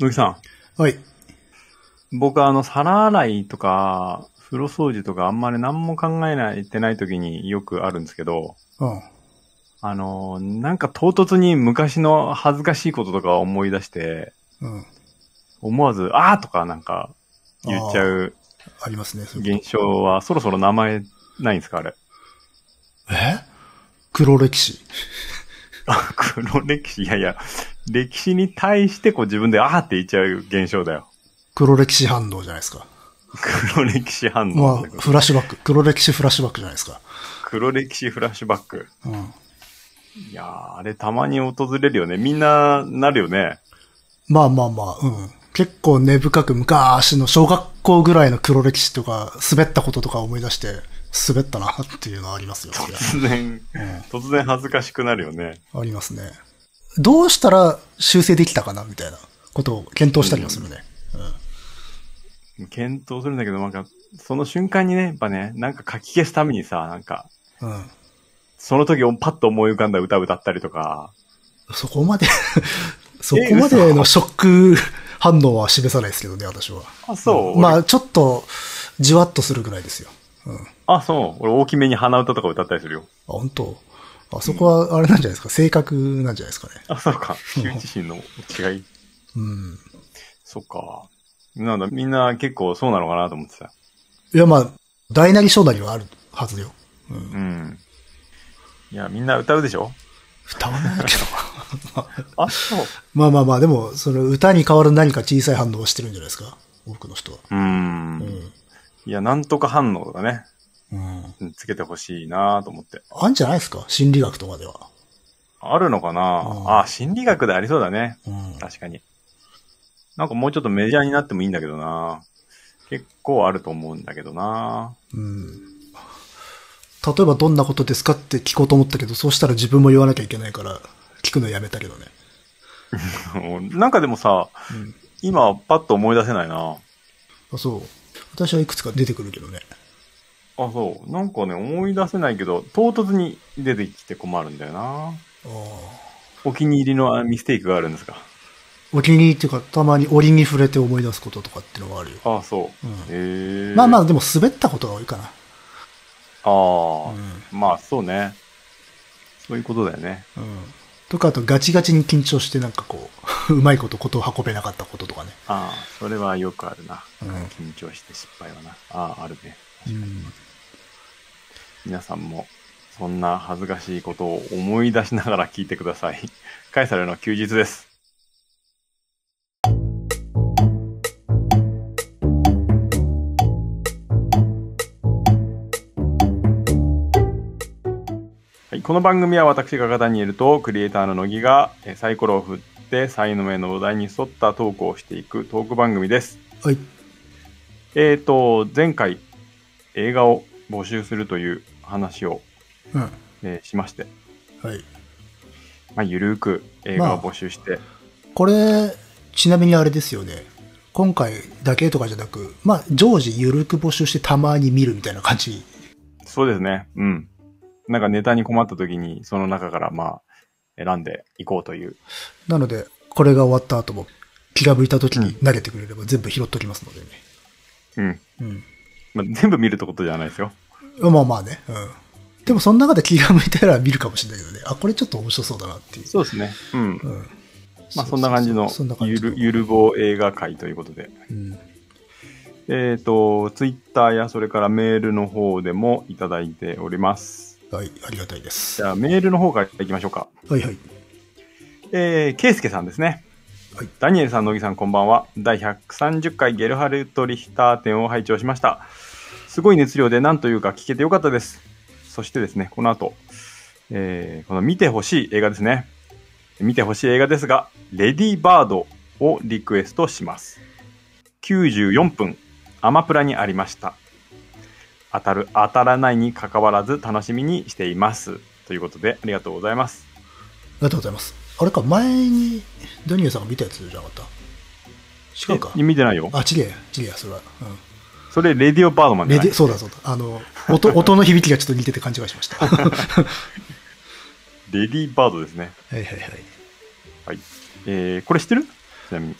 野木さん。はい。僕あの、皿洗いとか、風呂掃除とかあんまり何も考えないてない時によくあるんですけど、うん。あの、なんか唐突に昔の恥ずかしいこととかを思い出して、うん。思わず、あーとかなんか言っちゃうありますね。現象はそろそろ名前ないんですかあれ。とえ？黒歴史。あ 黒歴史、いやいや、歴史に対してこう自分であーって言っちゃう現象だよ。黒歴史反応じゃないですか。黒歴史反まあ応。、フラッシュバック。黒歴史フラッシュバックじゃないですか。黒歴史フラッシュバック。うん。いやー、あれたまに訪れるよね。みんななるよね。まあまあまあ、うん。結構根深く昔の小学校ぐらいの黒歴史とか、滑ったこととか思い出して、滑ったなっていうのはありますよ。突然、うん。突然恥ずかしくなるよね。ありますね。どうしたら修正できたかなみたいなことを検討したりもするね。検討するんだけど、なんか、その瞬間にね、やっぱね、なんか書き消すためにさ、なんか、うん。うん。その時をパッと思い浮かんだ歌歌ったりとか、そこまで そこまでのショック反応は示さないですけどね、私は。あ、そう、ま俺あ、ちょっと、じわっとするぐらいですよ。うん。あ、あ、そう。俺大きめに鼻歌とか歌ったりするよ。本当？あそこは、あれなんじゃないですか？性格なんじゃないですかね。あ、そうか。羞恥心の違い。うん。そっか。なんだ、みんな結構そうなのかなと思ってた。いや、まあ、大なり小なりはあるはずよ。うん。うん。いや、みんな歌うでしょ？歌わないけど。あ、そう。まあまあまあ、でも、その歌に変わる何か小さい反応をしてるんじゃないですか？多くの人は。うーん。うん。いや、なんとか反応とかね、うん。つけてほしいなと思って。あんじゃないですか？心理学とかでは。あるのかな？うんあ、心理学でありそうだね。うん。確かに。なんかもうちょっとメジャーになってもいいんだけどな結構あると思うんだけどなうん。例えばどんなことですかって聞こうと思ったけど、そうしたら自分も言わなきゃいけないから、聞くのやめたけどね。なんかでもさ、うん。今パッと思い出せないなあ、そう。私はいくつか出てくるけどね。あ、そう。なんかね、思い出せないけど、唐突に出てきて困るんだよなああ。お気に入りのあミステイクがあるんですか？お気に入りっていうか、たまに折に触れて思い出すこととかっていうのがあるよ。あそう。うんへえ。まあまあ、でも滑ったことが多いかな。あ。ああ、うまあそうね。そういうことだよね。ん。うん。とか、あとガチガチに緊張してなんかこう、うまいことことを運べなかったこととかね。ああ、それはよくあるな。うん緊張して失敗はな。ああ、あるね。うん。皆さんも、そんな恥ずかしいことを思い出しながら聞いてください。カエサルの休日です。はい、この番組は私がダニエルとクリエイターの乃木がえーサイコロを振って才能へのお題に沿ったトークをしていくトーク番組です。はい。えーと、前回映画を募集するという話を、うん。はい。えーしまして、まあ、ゆるーく映画を募集して、これ、ちなみにあれですよね。今回だけとかじゃなく、まあ、常時ゆるく募集してたまに見るみたいな感じ。そうですね。うん。なんかネタに困った時に、その中からまあ、選んでいこうという。なので、これが終わった後も、気が向いた時に投げてくれれば全部拾っときますのでね。うん。うん。まあ、全部見るってことじゃないですよ。まあまあね。うん。でもその中で気が向いたら見るかもしれないけどね。あ、これちょっと面白そうだなっていう。そうですね。うん。うん。まあ、そんな感じのゆる、ゆるぼ映画会ということで。うん。えっ、と、ツイッターやそれからメールの方でもいただいております。はい、ありがたいです。じゃあ、メールの方からいきましょうか。はいはい。えー、ケイスケさんですね。はいダニエルさん、乃木さん、こんばんは。第130回ゲルハルト・リヒター展を拝聴しました。すごい熱量で何というか聞けてよかったです。そしてですね、この後、えー、この見てほしい映画ですね。見てほしい映画ですが、レディーバードをリクエストします。94分、アマプラにありました。当たる、当たらないに関わらず楽しみにしています。ということで、ありがとうございます。ありがとうございます。あれか、前に、ダニエルさんが見たやつじゃなかった？違うかえ。見てないよ。あ、ちげえ、ちげえ、それは。うん。それ、レディオバードマンじゃないレディ、そうだそうだ。あの、音、音の響きがちょっと似てて勘違いしました。は レディーバードですね。いはいはい。はい。えー、これ知ってる？ちなみに。ち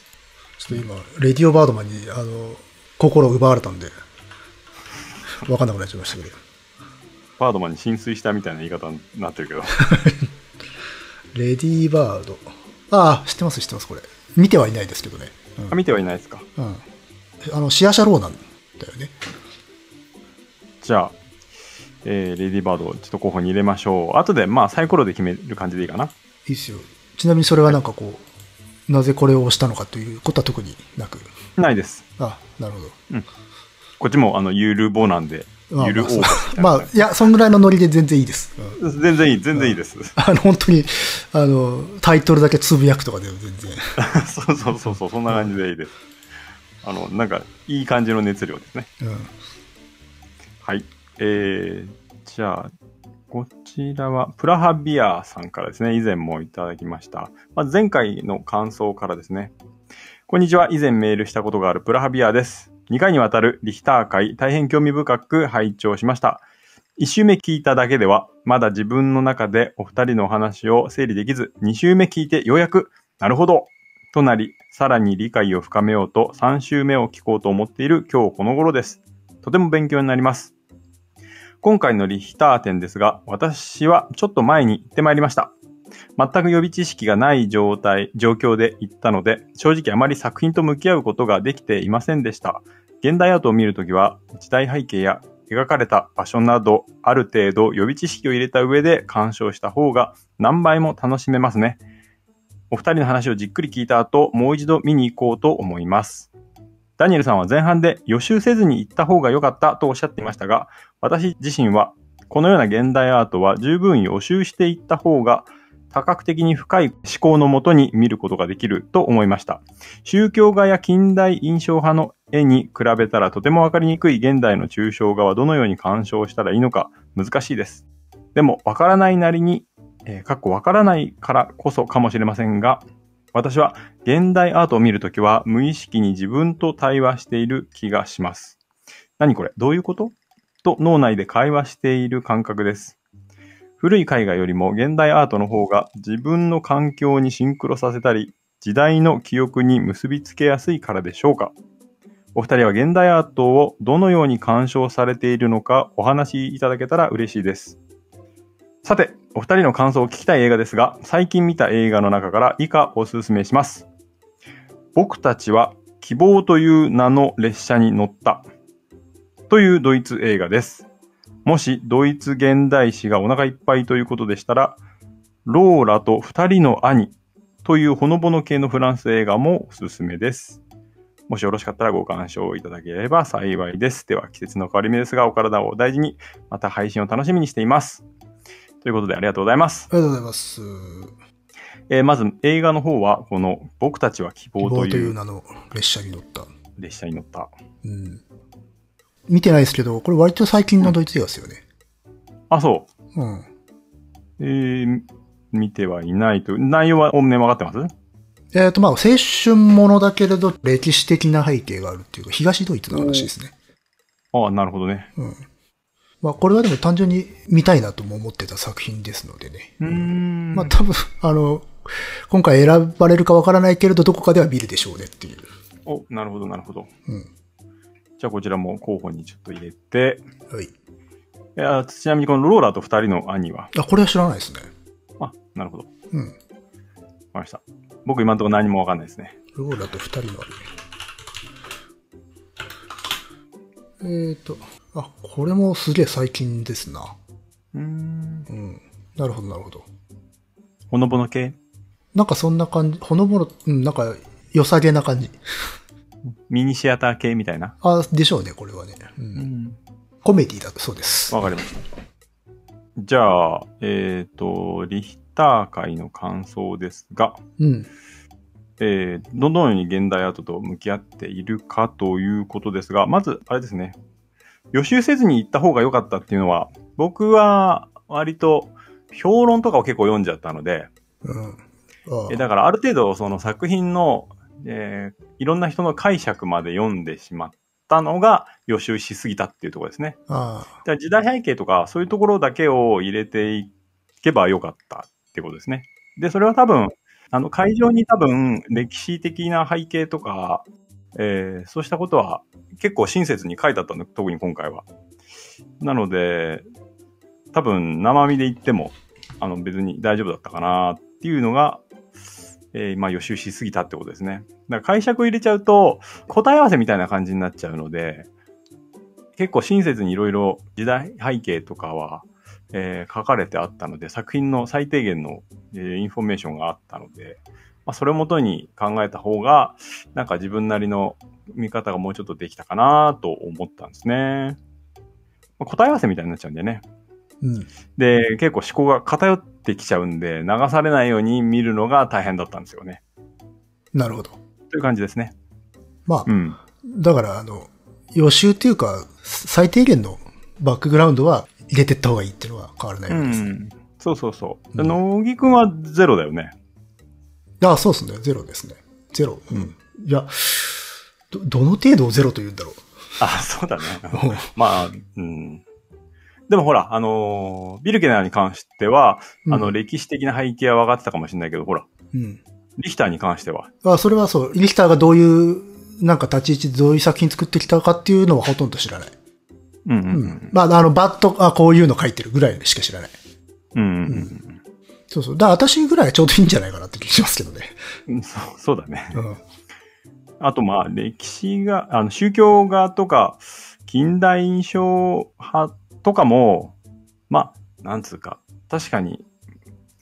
ょっと今、レディオバードマンに、あの、心を奪われたんで、わかんなくなっちゃいましたけど。バードマンに浸水したみたいな言い方になってるけど。レディーバード。ああ、知ってます、知ってます、これ。見てはいないですけどね。あ見てはいないですか？うん。うん、あの、シアシャローなんだよね。じゃあ、えー、レディーバードをちょっと候補に入れましょう。後で、まあ、サイコロで決める感じでいいかな。いいっすよ。ちなみにそれはなんかこう、なぜこれを押したのかということは特になく。ないです。あ、なるほど。こっちも、あの、ゆるぼなんで、まあゆるおうまあ、いや、そんぐらいのノリで全然いいです。うん全然いい、全然いいです。あの、本当に、あの、タイトルだけつぶやくとかでも全然。そうそうそうそう、そんな感じでいいです。あの、なんか、いい感じの熱量ですね。うん。はい。えー、じゃあ、こちらは、プラハビアさんからですね、以前もいただきました。まあ、前回の感想からですね。こんにちは。以前メールしたことがあるプラハビアです。2回にわたるリヒター会、大変興味深く拝聴しました。1週目聞いただけでは、まだ自分の中でお二人のお話を整理できず、2週目聞いてようやく、なるほどとなり、さらに理解を深めようと3週目を聞こうと思っている今日この頃です。とても勉強になります。今回のリヒター展ですが、私はちょっと前に行ってまいりました。全く予備知識がない状態、状況で行ったので、正直あまり作品と向き合うことができていませんでした。現代アートを見るときは、時代背景や描かれた場所など、ある程度予備知識を入れた上で鑑賞した方が何倍も楽しめますね。お二人の話をじっくり聞いた後、もう一度見に行こうと思います。ダニエルさんは前半で予習せずに行った方が良かったとおっしゃっていましたが、私自身はこのような現代アートは十分予習していった方が多角的に深い思考のもとに見ることができると思いました。宗教画や近代印象派の絵に比べたらとてもわかりにくい現代の抽象画はどのように鑑賞したらいいのか難しいです。でもわからないなりに、えー、かっこわからないからこそかもしれませんが、私は現代アートを見るときは無意識に自分と対話している気がします。何これ？どういうこと？と脳内で会話している感覚です。古い絵画よりも現代アートの方が自分の環境にシンクロさせたり、時代の記憶に結びつけやすいからでしょうかお二人は現代アートをどのように鑑賞されているのかお話しいただけたら嬉しいです。さて、お二人の感想を聞きたい映画ですが、最近見た映画の中から以下おすすめします。僕たちは希望という名の列車に乗ったというドイツ映画です。もしドイツ現代史がお腹いっぱいということでしたら、ローラと二人の兄というほのぼの系のフランス映画もおすすめです。もしよろしかったらご鑑賞いただければ幸いです。では季節の変わり目ですがお体を大事に、また配信を楽しみにしています。ということでありがとうございます。ありがとうございます。えーまず映画の方は、この僕たちは希希望と望といいうう名の列車に乗った。列車に乗った。うん。見てないですけど、これ割と最近のドイツ映画ですよね。あ、そうん。う。えー、見てはいないと。内容はおおむね分かってます？えっ、と、まあ、青春ものだけれど、歴史的な背景があるっていうか、東ドイツの話ですね。ああ、なるほどね。うん。まあ、これはでも単純に見たいなとも思ってた作品ですのでね。うーん。まあ、多分、あの、今回選ばれるかわからないけれど、どこかでは見るでしょうねっていう。お、なるほど、なるほど。うん。じゃあこちらも候補にちょっと入れて。はい。いやちなみにこのローラと二人の兄は？あ、これは知らないですね。あ、なるほど。わかうん。りました。僕今のところ何もわかんないですね。ローラと二人のあれ。えっ、と、あ、これもすげえ最近ですな。うーん。うん。なるほど、なるほど。ほのぼの系？なんかそんな感じ、ほのぼの、うん、なんか良さげな感じ。ミニシアター系みたいな？あ、でしょうね、これはね。う。うんん。コメディだそうです。わかりました。じゃあ、えっ、と、リヒター会の感想ですが、うん。えー、どのように現代アートと向き合っているかということですが、まず、あれですね。予習せずに行った方が良かったっていうのは、僕は割と評論とかを結構読んじゃったので、うん。だからある程度その作品の、えーいろんな人の解釈まで読んでしまったのが予習しすぎたっていうところですね。あ時代背景とかそういうところだけを入れていけばよかったってことですね。で、それは多分、あの、会場に多分、歴史的な背景とか、えーそうしたことは結構親切に書いてあったの、特に今回は。なので、多分、生身で言っても、あの、別に大丈夫だったかなっていうのが、えーまあ予習しすぎたってことですね。だから解釈を入れちゃうと、答え合わせみたいな感じになっちゃうので、結構親切にいろいろ時代背景とかは、えー書かれてあったので、作品の最低限の、えーインフォメーションがあったので、まあ、それをもとに考えた方が、なんか自分なりの見方がもうちょっとできたかなと思ったんですね。まあ答え合わせみたいになっちゃうんでね。うん。で、結構思考が偏ってきちゃうんで、流されないように見るのが大変だったんですよね。なるほど。という感じですね。まあう、ん。だから、あの、予習っていうか、最低限のバックグラウンドは入れてった方がいいっていうのは変わらないうわけです。ん。そうそうそう。うん野木くんはゼロだよね。ああ、そうですね。ゼロですね。ゼロ。うん。いや、ど、どの程度をゼロと言うんだろう。あ、そうだね。まあ、うん。でもほら、あのービルケナーに関しては、あの、うん歴史的な背景は分かってたかもしれないけど、ほら、うん。リヒターに関しては、あそれはそう、リヒターがどういう、なんか立ち位置でどういう作品作ってきたかっていうのはほとんど知らない。うんうんううんん。まあ、あの、バット、あ、こういうの書いてるぐらいしか知らない。うんうんそうそう。だから私ぐらいがちょうどいいんじゃないかなって気がしますけどね。うんそうそうだね。うん。あと、まあ、歴史が、あの、宗教画とか、近代印象派とかも、まあ、なんつうか、確かに、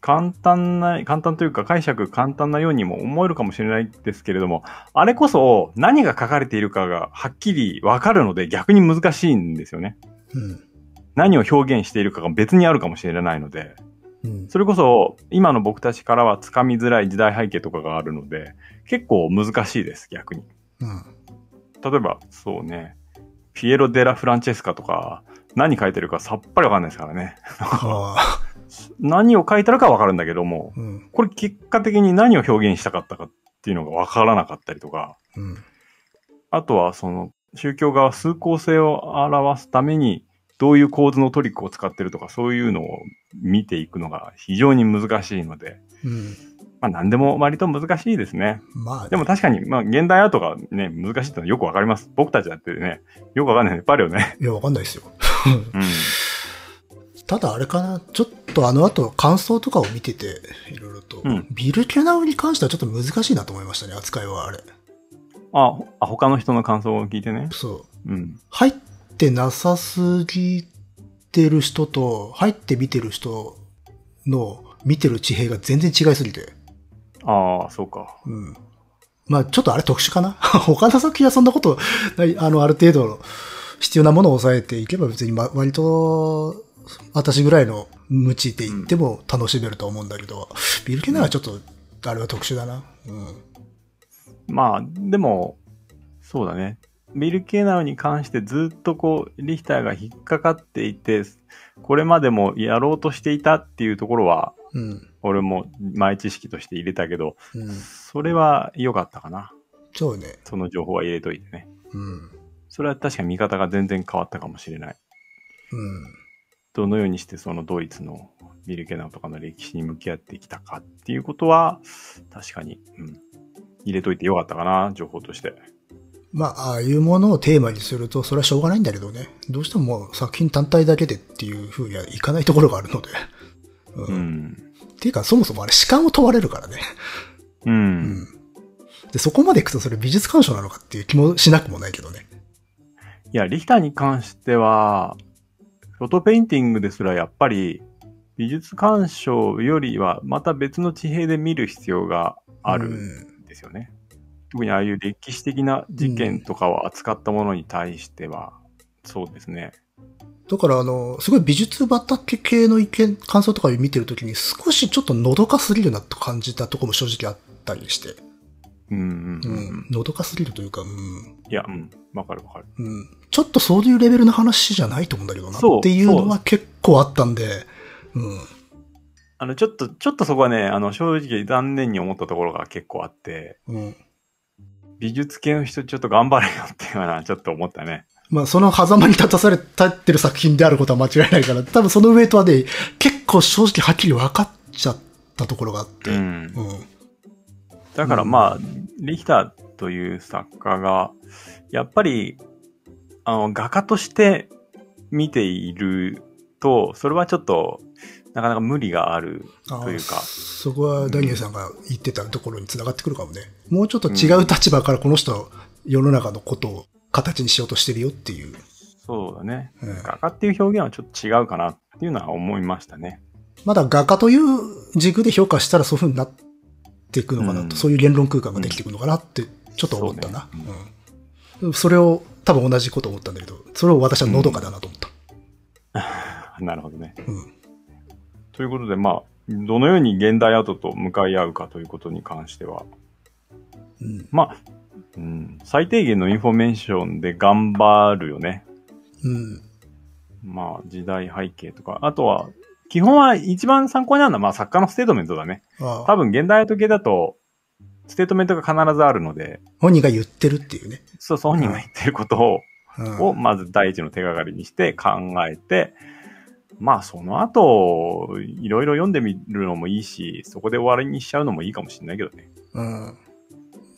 簡単な、簡単というか解釈簡単なようにも思えるかもしれないですけれども、あれこそ何が書かれているかがはっきりわかるので逆に難しいんですよね。うん。何を表現しているかが別にあるかもしれないので、うん。それこそ今の僕たちからはつかみづらい時代背景とかがあるので、結構難しいです、逆に。うん。例えば、そうね、ピエロ・デラ・フランチェスカとか、何書いてるかさっぱりわかんないですからね。何を書いてるかわかるんだけども、うん。これ結果的に何を表現したかったかっていうのがわからなかったりとか、うん。あとはその宗教側数項性を表すためにどういう構図のトリックを使ってるとかそういうのを見ていくのが非常に難しいので、うん。まあ何でも割と難しいですね。まあ、でも確かに、まあ現代アートがね、難しいってのはよくわかります。僕たちだってね、よくわかんないのいっぱいあるよね。いや、わかんないですよ。うん。ただあれかな、ちょっとあの後感想とかを見てて、いろいろと、うんビルケナウに関してはちょっと難しいなと思いましたね、扱いはあれ。あ、ほあ他の人の感想を聞いてね。そう。うん。入ってなさすぎてる人と、入って見てる人の見てる地平が全然違いすぎて。ああ、そうか。うん。まあちょっとあれ特殊かな？他の作品はそんなことない、あの、ある程度必要なものを抑えていけば別に、ま、割と、私ぐらいの無知で言っても楽しめると思うんだけど、ビルケナーはちょっと、あれは特殊だな。うん。まあ、でも、そうだね。ビル・ケナウに関してずっとこう、リヒターが引っかかっていて、これまでもやろうとしていたっていうところは、うん。俺も前知識として入れたけど、うん。それは良かったかな。そうね。その情報は入れといてね。うん。それは確かに見方が全然変わったかもしれない。うん。どのようにしてそのドイツのビル・ケナウとかの歴史に向き合ってきたかっていうことは、確かに、うん、入れといてよかったかな、情報として。まあ、ああいうものをテーマにすると、それはしょうがないんだけどね。どうしても作品単体だけでっていう風にはいかないところがあるので。うん。うん。っていうか、そもそもあれ、主観を問われるからね。う。うんん。で、そこまで行くとそれ美術鑑賞なのかっていう気もしなくもないけどね。いや、リヒターに関しては、フォトペインティングですらやっぱり美術鑑賞よりはまた別の地平で見る必要があるうんんですよね。特にああいう歴史的な事件とかを扱ったものに対しては、そうですね。だから、あの、すごい美術畑系の意見、感想とかを見てるときに少しちょっとのどかすぎるなと感じたところも正直あったりして。うんうんううん。のどかすぎるというか、うん。いや、うん。わかるわかる。うん。ちょっとそういうレベルの話じゃないと思うんだけどな。っていうのは結構あったんで、うん。あの、ちょっと、ちょっとそこはね、あの、正直残念に思ったところが結構あって、うん。美術系の人ちょっと頑張れよっていうのはな、ちょっと思ったね。まあ、その狭間に立たされ、立ってる作品であることは間違いないから、多分そのウェイトはね、結構正直はっきり分かっちゃったところがあって。ううん。ん。だからまあ、リヒターという作家が、やっぱり、あの、画家として見ていると、それはちょっと、なかなか無理があるあというか、そこはダニエルさんが言ってたところに繋がってくるかもね。もうちょっと違う立場からこの人は世の中のことを形にしようとしてるよっていう。そうだね。うん画家っていう表現はちょっと違うかなっていうのは思いましたね。まだ画家という軸で評価したらそういう風になっていくのかなと、うんそういう言論空間ができていくのかなってちょっと思ったな。そうんそれを多分同じこと思ったんだけど、それを私はのどかだなと思った。なるほどね。うん。ということで、まあ、どのように現代アートと向かい合うかということに関しては、うん。まあ、うん、最低限のインフォメーションで頑張るよね。うん。まあ、時代背景とか。あとは、基本は一番参考になるのは、まあ、作家のステートメントだね。ああ多分、現代アート系だと、ステートメントが必ずあるので、本人が言ってるっていうね。そう、そう本人が言ってることを、うんをまず第一の手がかりにして考えて、まあその後、いろいろ読んでみるのもいいし、そこで終わりにしちゃうのもいいかもしれないけどね。うん。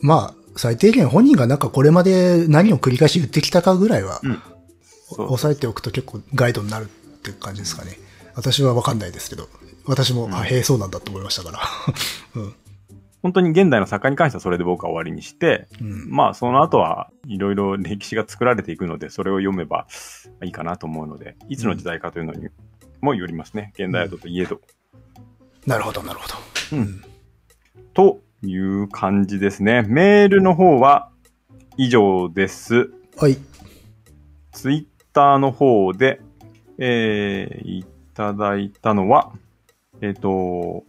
まあ、最低限本人がなんかこれまで何を繰り返し言ってきたかぐらいは、押さえておくと結構ガイドになるって感じですかね。私はわかんないですけど、私も、うんあ、へえ、そうなんだと思いましたから。うん。本当に現代の作家に関してはそれで僕は終わりにして、うん。まあその後はいろいろ歴史が作られていくので、それを読めばいいかなと思うので、いつの時代かというのにもよりますね。現代アートといえど。なるほど、なるほど。うんという感じですね。メールの方は以上です。はい。ツイッターの方で、えー、いただいたのは、えっ、と、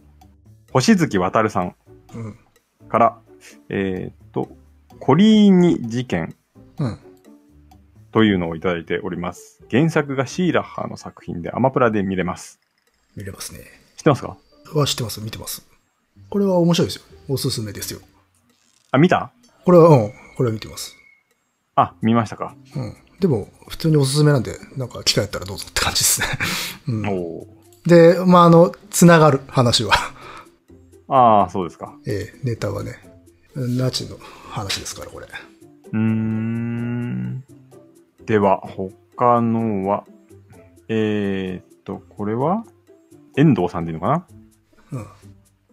星月渡さんうん。から、えっ、と、コリーニ事件うん。というのをいただいております。原作がシーラッハの作品でアマプラで見れます。見れますね。知ってますか？は知ってます、見てます。これは面白いですよ。おすすめですよ。あ、見た？これは、うん、これは見てます。あ、見ましたか。うん。でも、普通におすすめなんで、なんか機会あったらどうぞって感じですね。うん。で、まあ、あの、つながる話は。ああ、そうですか。ええネタはね。ナチの話ですから、これ。うーん。では、他のは、えー、っと、これは遠藤さんでいいのかな？うん。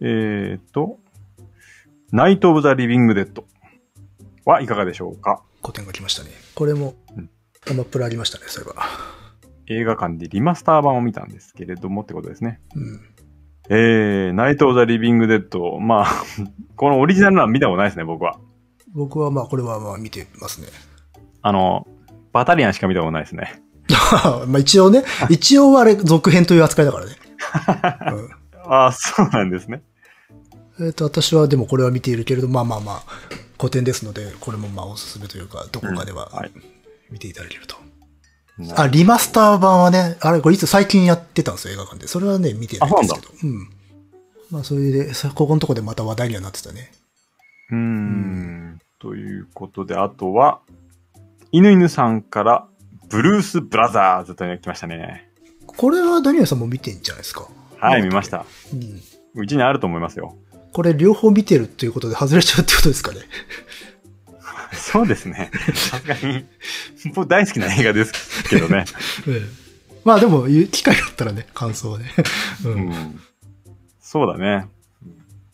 えー、っと、ナイト・オブ・ザ・リビング・デッドはいかがでしょうか？古典が来ましたね。これもうん、アマプラありましたね、そういえば。映画館でリマスター版を見たんですけれどもってことですね。うん。えー、ナイト・オブ・ザ・リビング・デッド。まあ、このオリジナルのは見たことないですね、僕は。僕はまあ、これはまあ見てますね。あの、バタリアンしか見たことないですね。まあ一応ね、一応あれ続編という扱いだからね。ああ、そうなんですね。うん、えっ、と、私はでもこれは見ているけれど、まあまあまあ、古典ですので、これもまあおすすめというか、どこかではうんはい見ていただけると。あ、リマスター版はね、あれ、これいつ最近やってたんですよ、映画館で。それはね、見てないんですけど。うん。まあ、それで、さここのとこでまた話題にはなってたね。うーん。ということで、あとは、犬犬さんから、ブルース・ブラザーズと来ましたね。これはダニエルさんも見てんじゃないですか？はい、見ました。うん。うちにあると思いますよ。これ両方見てるっていうことで外れちゃうってことですかね？そうですね。さすがに、僕大好きな映画ですけどね。まあでも、機会があったらね、感想はね。う。うんん。そうだね。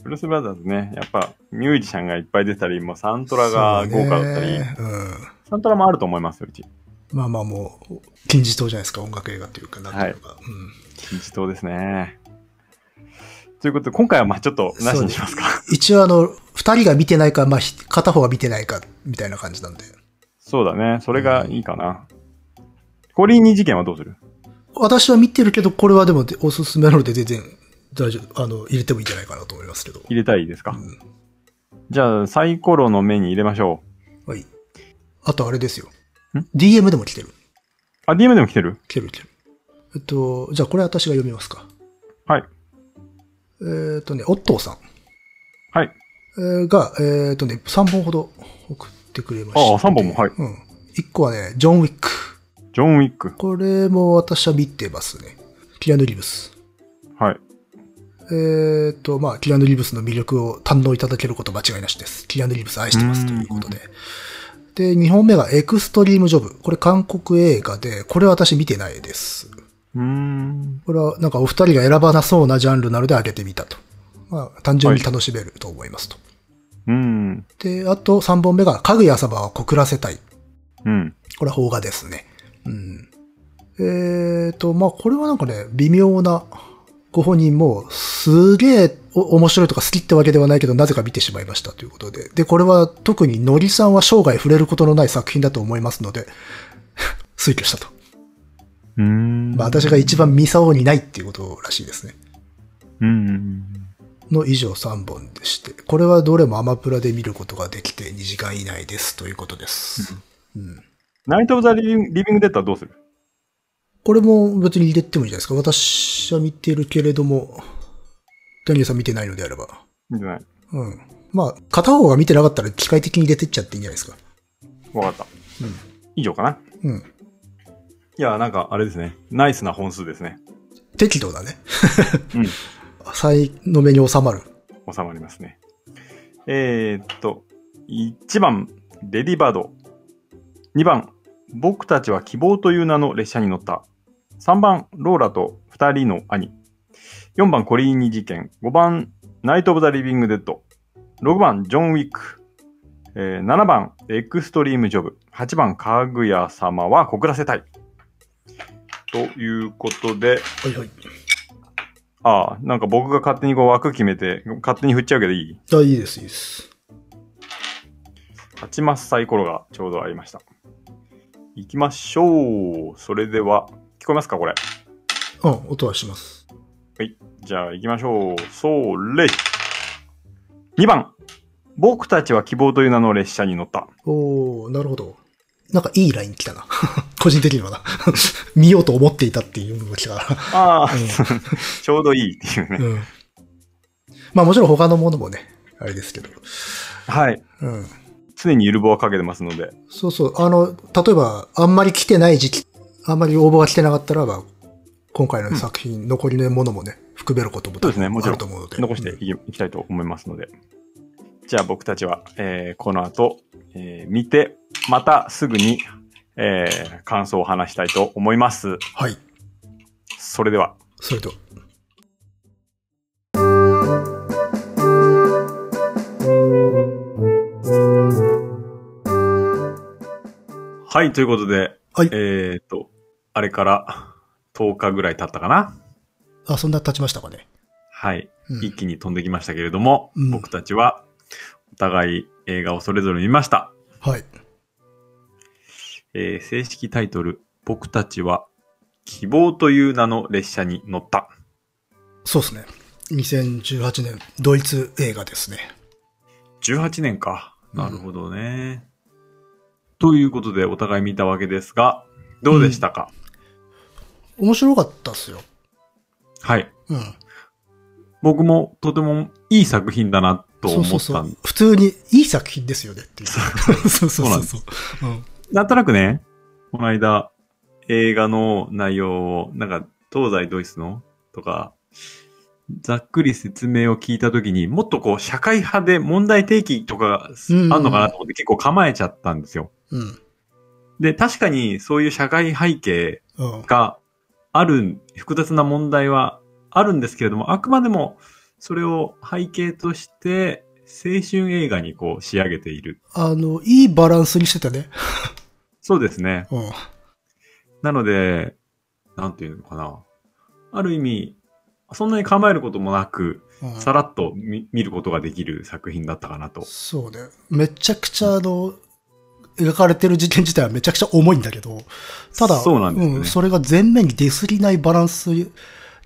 ブルース・ブラザーズね、やっぱミュージシャンがいっぱい出たり、もうサントラが豪華だったり、ねうん。サントラもあると思いますよ、うち。まあまあもう、金字塔じゃないですか、音楽映画というか、なんていうのか。金字塔ですね。ということで、今回はまあちょっとなしにしますか。うん。一応あの、二人が見てないか、まあひ片方が見てないか、みたいな感じなんで。そうだね。それがいいかな。コリーニ事件はどうする？私は見てるけど、これはでもおすすめなので全然大丈夫。あの、入れてもいいんじゃないかなと思いますけど。入れたいですか、うんじゃあ、サイコロの目に入れましょう。はい。あとあれですよん？DM でも来てる。あ、DM でも来てる？来てる来てる。えっと、じゃあこれ私が読みますか。はい。えーっとね、オットーさん。はい。えーが、えーっとね、3本ほど送ってくれました。ああ、3本も、はい。うん。1個はね、ジョン・ウィック。ジョン・ウィック。これも私は見てますね。キアヌ・リブス。はい。ええっ、と、まあ、キアヌ・リーブスの魅力を堪能いただけること間違いなしです。キアヌ・リーブス愛してますということで。で、2本目がエクストリーム・ジョブ。これ韓国映画で、これは私見てないです。うーん。これはなんかお二人が選ばなそうなジャンルなので上げてみたと。まあ、単純に楽しめると思いますと。うん。で、あと3本目が、かぐや様は告らせたい。うん。これは邦画ですね。うん。えーと、まあ、これはなんかね、微妙な、ご本人も、すげえお面白いとか好きってわけではないけど、なぜか見てしまいましたということで。で、これは特にのりさんは生涯触れることのない作品だと思いますので、推挙したと。うーん。まあ、私が一番見そうにないっていうことらしいですね。うん。の以上3本でして、これはどれもアマプラで見ることができて2時間以内ですということです。うん。ナイト・オブ・ザ・リビング・デッドはどうする？これも別に入れてもいいじゃないですか。私は見てるけれども、ダニエルさん見てないのであれば。見てない。うん。まあ、片方が見てなかったら機械的に入れてっちゃっていいんじゃないですか。わかった。うん以上かな。うん。いや、なんか、あれですね。ナイスな本数ですね。適度だね。うん。才の目に収まる。収まりますね。えー、っと、1番、レディバード。2番、僕たちは希望という名の列車に乗った。3番、ローラと2人の兄。4番、コリーニ事件。5番、ナイト・オブ・ザ・リビング・デッド。6番、ジョン・ウィック。えー7番、エクストリーム・ジョブ。8番、かぐや様は告らせたい。ということで、はいはい。ああ、なんか僕が勝手にこう枠決めて、勝手に振っちゃうけどいい？あ、いいです、いいです。八マッサイコロがちょうどありました。行きましょう。それでは、聞こえますかこれ？うん、音はします。はい。じゃあ行きましょう。それ。2番。僕たちは希望という名の列車に乗った。おー、なるほど。なんかいいライン来たな。個人的にはな。見ようと思っていたっていうのが来たかああ、ら。ちょうどいいっていうね。うん。うん。まあもちろん他のものもね、あれですけど。はい。うん。常にゆる棒はかけてますので。そうそう。あの、例えば、あんまり来てない時期、あんまり応募が来てなかったらば、今回の作品、残りのものもね、含めることもあると思うので。残していきたいと思いますので。じゃあ僕たちは、えーこの後、えー見て、またすぐに、えー感想を話したいと思います。はい。それでは。それと。はい、ということで、はいえっ、と、あれから10日ぐらい経ったかな。あ、そんな経ちましたかね。はい、うん一気に飛んできましたけれども、うん僕たちはお互い映画をそれぞれ見ました。はい。えー正式タイトル、僕たちは希望という名の列車に乗った。そうですね。2018年、ドイツ映画ですね。18年か。うんなるほどね。ということでお互い見たわけですが、どうでしたか、面白かったっすよ。はい。うん。僕もとてもいい作品だなとそう思ったんそうそう。普通にいい作品ですよねっていう。そうそうそうそう。うん。なんとなくね、この間、映画の内容を、なんか、東西ドイツの？とか、ざっくり説明を聞いたときに、もっとこう、社会派で問題提起とか、あうんんのかなと思って結構構えちゃったんですよ。うん。で、確かにそういう社会背景うん。がある、複雑な問題はあるんですけれども、あくまでも、それを背景として、青春映画にこう仕上げている。あの、いいバランスにしてたね。そうですね。うん。なので、なんていうのかな。ある意味、そんなに構えることもなく、うんさらっと見見ることができる作品だったかなと。そうね。めちゃくちゃあの、描かれてる事件自体はめちゃくちゃ重いんだけど、ただ、そうなんですねうん、それが全面に出すぎないバランス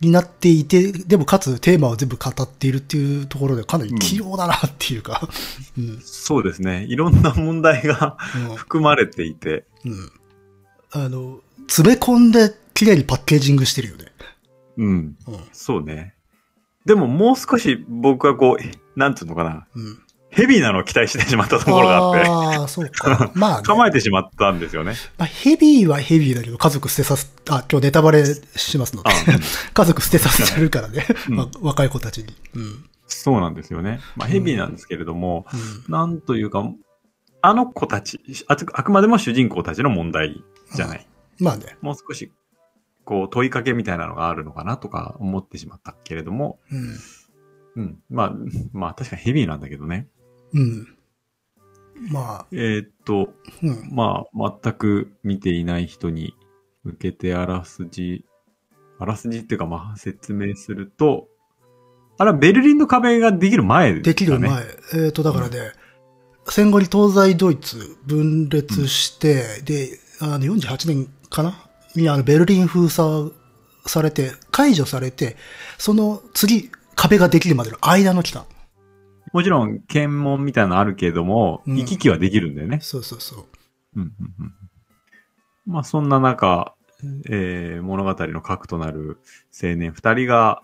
になっていて、でもかつテーマを全部語っているっていうところでかなり器用だなっていうか、うん。そうですね。いろんな問題がうん含まれていて、うん。あの、詰め込んで綺麗にパッケージングしてるよね。うん。うん。そうね。でももう少し僕はこう、なんていうのかな。うん。ヘビーなのを期待してしまったところがあって、ああ、そうか。まあ、ね、構えてしまったんですよね。まあ、ヘビーはヘビーだけど、家族捨てさせ、あ、今日ネタバレしますので 家族捨てさせてるからね、うんまあ若い子たちに。うん。そうなんですよね。まあ、ヘビーなんですけれども、うんなんというか、あの子たちあ、あくまでも主人公たちの問題じゃない。まあね。もう少し、こう、問いかけみたいなのがあるのかなとか思ってしまったけれども、うん。うん。まあ、まあ、確かにヘビーなんだけどね。うん。まあ、えーっと、うん。まあ、全く見ていない人に向けてあらすじ、あらすじっていうか、まあ、説明すると、あれはベルリンの壁ができる前でね。できる前。えっ、と、だからね、戦後に東西ドイツ分裂して、で、あの、48年かな？にあの、ベルリン封鎖されて、解除されて、その次、壁ができるまでの間の期間。もちろん、検問みたいなのあるけれども、うん行き来はできるんだよね。そうそうそう。うんうんうんまあ、そんな中、えー物語の核となる青年二人が、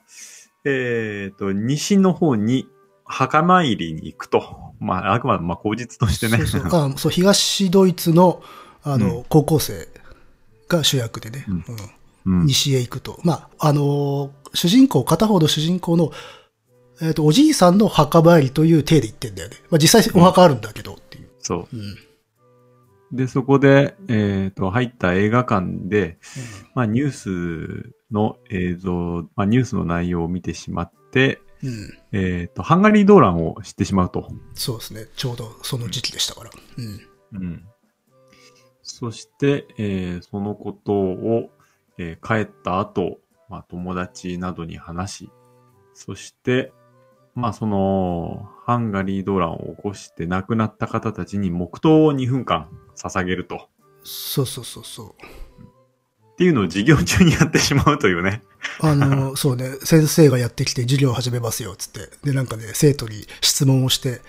えーと、西の方に墓参りに行くと。まあ、あくまで、まあ、口実としてね。そうそうあそう、東ドイツの、あの、う高校生が主役でね、うんうんうん西へ行くと。まあ、あのー主人公、片方の主人公の、えっ、と、おじいさんの墓参りという体で行ってんだよね。まあ、実際お墓あるんだけどっていう。そう。うん。で、そこで、えっ、と、入った映画館で、まあ、ニュースの映像、まあ、ニュースの内容を見てしまって、うん。うん。えっ、と、ハンガリー動乱を知ってしまうと。そうですね。ちょうどその時期でしたから。うん。うん。そして、えーそのことを、えー帰った後、まあ、友達などに話し、そして、まあ、その、ハンガリー動乱を起こして亡くなった方たちに黙祷を2分間捧げると。そうそうそうそう。っていうのを授業中にやってしまうというね。あの、そうね、先生がやってきて授業を始めますよ、つって。で、なんかね、生徒に質問をして、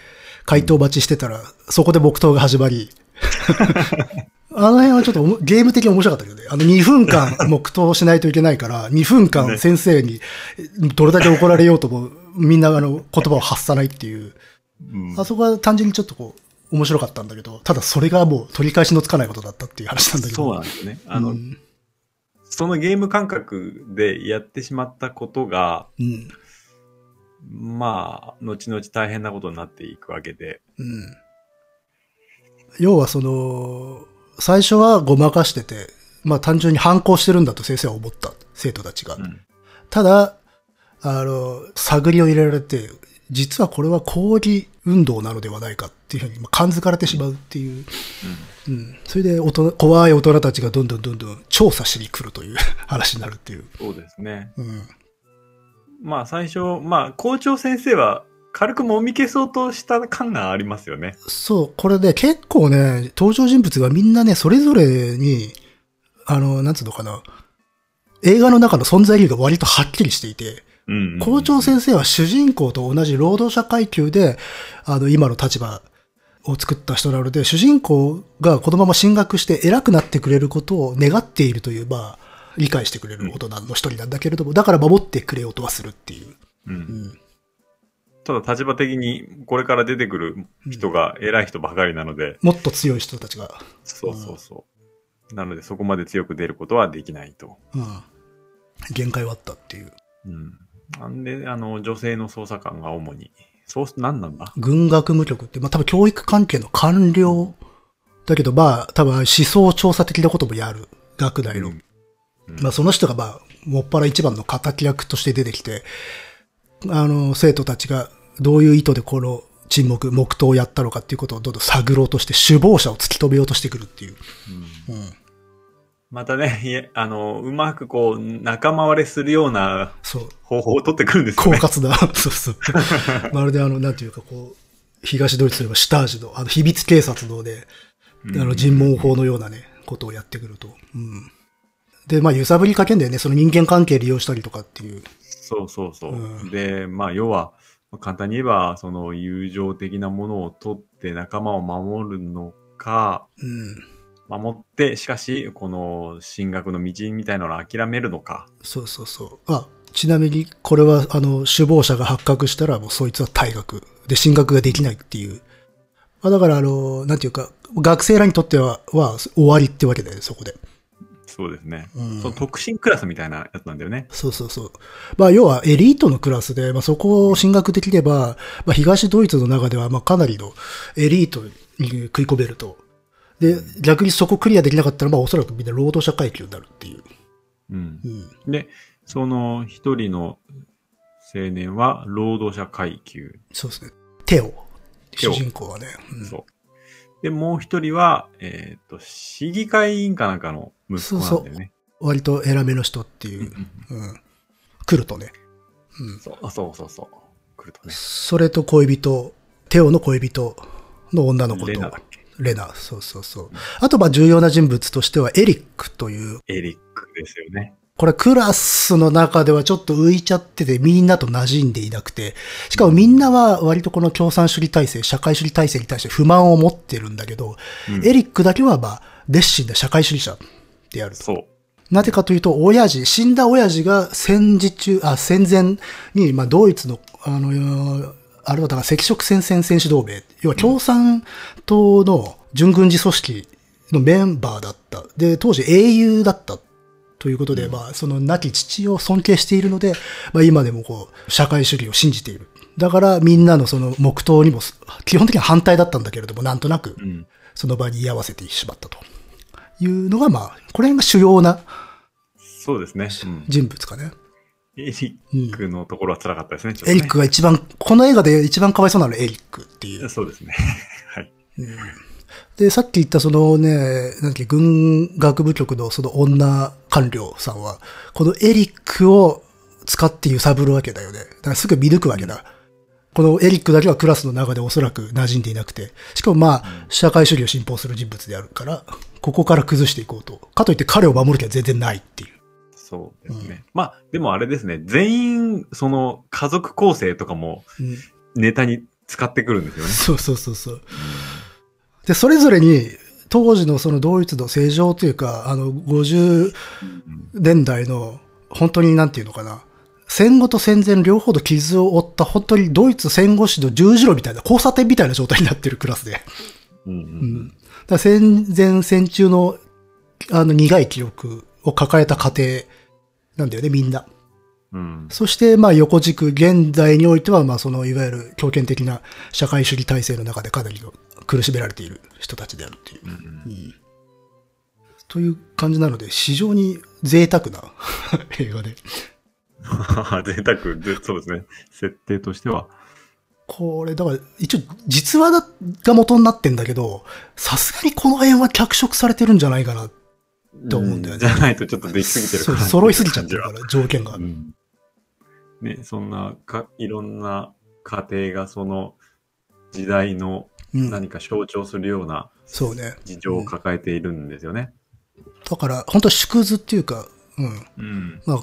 回答待ちしてたら、そこで黙祷が始まり、あの辺はちょっとゲーム的に面白かったけどね。あの2分間黙祷しないといけないから、2分間先生にどれだけ怒られようとも、みんなあの言葉を発さないっていう。うんあそこは単純にちょっとこう、面白かったんだけど、ただそれがもう取り返しのつかないことだったっていう話なんだけど。そうなんですね。あの、うんそのゲーム感覚でやってしまったことが、うん。まあ、後々大変なことになっていくわけで。うん。要はその、最初はごまかしてて、まあ単純に反抗してるんだと先生は思った。生徒たちが。うん。ただ、あの、探りを入れられて、実はこれは抗議運動なのではないかっていうふうに、まあ、感づかれてしまうっていう。うん。それで大人、怖い大人たちがどんどんどんどん調査しに来るという 話になるっていう。そうですね。うん。まあ最初、まあ校長先生は軽くもみ消そうとした感がありますよね。そう、これね、結構ね、登場人物がみんなね、それぞれに、あの、なんつうのかな、映画の中の存在理由が割とはっきりしていて、うんうんうん校長先生は主人公と同じ労働者階級で、あの、今の立場を作った人なので、主人公がこのまま進学して偉くなってくれることを願っているという、まあ、理解してくれる大人の一人なんだけれども、だから守ってくれようとはするっていう。うんうん。ただ立場的にこれから出てくる人が偉い人ばかりなので、もっと強い人たちが、そうそうそう。なのでそこまで強く出ることはできないと。うん。限界はあったっていう。うん。なんで、あの、女性の捜査官が主に、そう、なんなんだ？軍学務局って、まあ多分教育関係の官僚だけど、まあ多分思想調査的なこともやる。学内の。うんまあその人がまあ、もっぱら一番の敵役として出てきて、あの、生徒たちがどういう意図でこの沈黙、黙祷をやったのかっていうことをどんどん探ろうとして、首謀者を突き止めようとしてくるっていう。うんうん。またね、いえ、あの、うまくこう、仲間割れするようなそう。方法を取ってくるんですよね。狡猾な、そうそう。まるであの、なんていうかこう、東ドイツといえばシュタージュの、あの、秘密警察ので、あの、尋問法のようなね、ことをやってくると。うん。で、まあ、揺さぶりかけんだよね。その人間関係利用したりとかっていう。そうそうそう。うんで、まあ、要は、簡単に言えば、その友情的なものを取って仲間を守るのか、うん。守って、しかし、この進学の道みたいなのを諦めるのか。そうそうそう。あ、ちなみに、これは、あの、首謀者が発覚したら、もうそいつは退学。で進学ができないっていう。まあ、だからあの、なんていうか、学生らにとっては、は終わりってわけだよね、そこで。そうですね。うんその特進クラスみたいなやつなんだよね。そうそうそう。まあ、要はエリートのクラスで、まあ、そこを進学できれば、まあ、東ドイツの中では、まあ、かなりのエリートに食い込めると。で、逆にそこクリアできなかったら、まあ、おそらくみんな労働者階級になるっていう。うんう。ん。で、その一人の青年は労働者階級。そうですね。テオ。主人公はね。うんそう。で、もう一人は、えっ、と、市議会委員かなんかの息子なんだよね。割と偉めの人っていう。うん。来るとね。うん。そうあそうそうそう。来るとね。それと恋人、テオの恋人の女の子と、レナレナ、そうそうそう。あと、まあ、重要な人物としては、エリックという、エリックですよね。これクラスの中ではちょっと浮いちゃってて、みんなと馴染んでいなくて、しかもみんなは割とこの共産主義体制、社会主義体制に対して不満を持ってるんだけど、うんエリックだけはまあ、熱心な社会主義者であると。そう。なぜかというと、親父、死んだ親父が戦時中、あ、戦前に、まあ、ドイツの、あの、あれはだから赤色戦線戦士同盟、要は共産党の準軍事組織のメンバーだった。で、当時英雄だった。ということで、まあ、その亡き父を尊敬しているので、まあ、今でもこう、社会主義を信じている。だから、みんなのその黙祷にも、基本的には反対だったんだけれども、なんとなくう、ん。その場に居合わせてしまったと。いうのが、まあ、これが主要なそうですね。うん人物かね。エリックのところは辛かったですね。ちょっとエねリックが一番、この映画で一番かわいそうなのはエリックっていう。そうですね。はい。で、さっき言ったそのね、なんだっけ、軍学部局のその女官僚さんは、このエリックを使って揺さぶるわけだよね。だからすぐ見抜くわけだ。このエリックだけはクラスの中でおそらく馴染んでいなくて、しかもまあ、社会主義を信奉する人物であるから、ここから崩していこうと。かといって彼を守る気は全然ないっていう。そうですね。まあ、でもあれですね。全員、その、家族構成とかもうんネタに使ってくるんですよね。そうそうそうそう。で、それぞれに、当時のそのドイツの正常というか、あの、50年代の、本当になんていうのかな、戦後と戦前両方の傷を負った、本当にドイツ戦後史の十字路みたいな、交差点みたいな状態になってるクラスで。うん戦前戦中の、あの、苦い記憶を抱えた家庭なんだよね、みんな。うん。そして、まあ、横軸、現代においては、まあ、その、いわゆる強権的な社会主義体制の中でかなりの苦しめられている人たちであるっていう。うんうんという感じなので、非常に贅沢な 映画で。贅沢で、そうですね。設定としては。これ、だから、一応、実話だが元になってんだけど、さすがにこの辺は脚色されてるんじゃないかな。と思うんだよねじゃないとちょっとできすぎてる感じ揃いすぎちゃってるから、条件がう。ん。ね、そんな、か、いろんな家庭がその時代のうん。何か象徴するようなそうね。事情を抱えているんですよね。だから、本当縮図っていうか、うん。うん。まあ、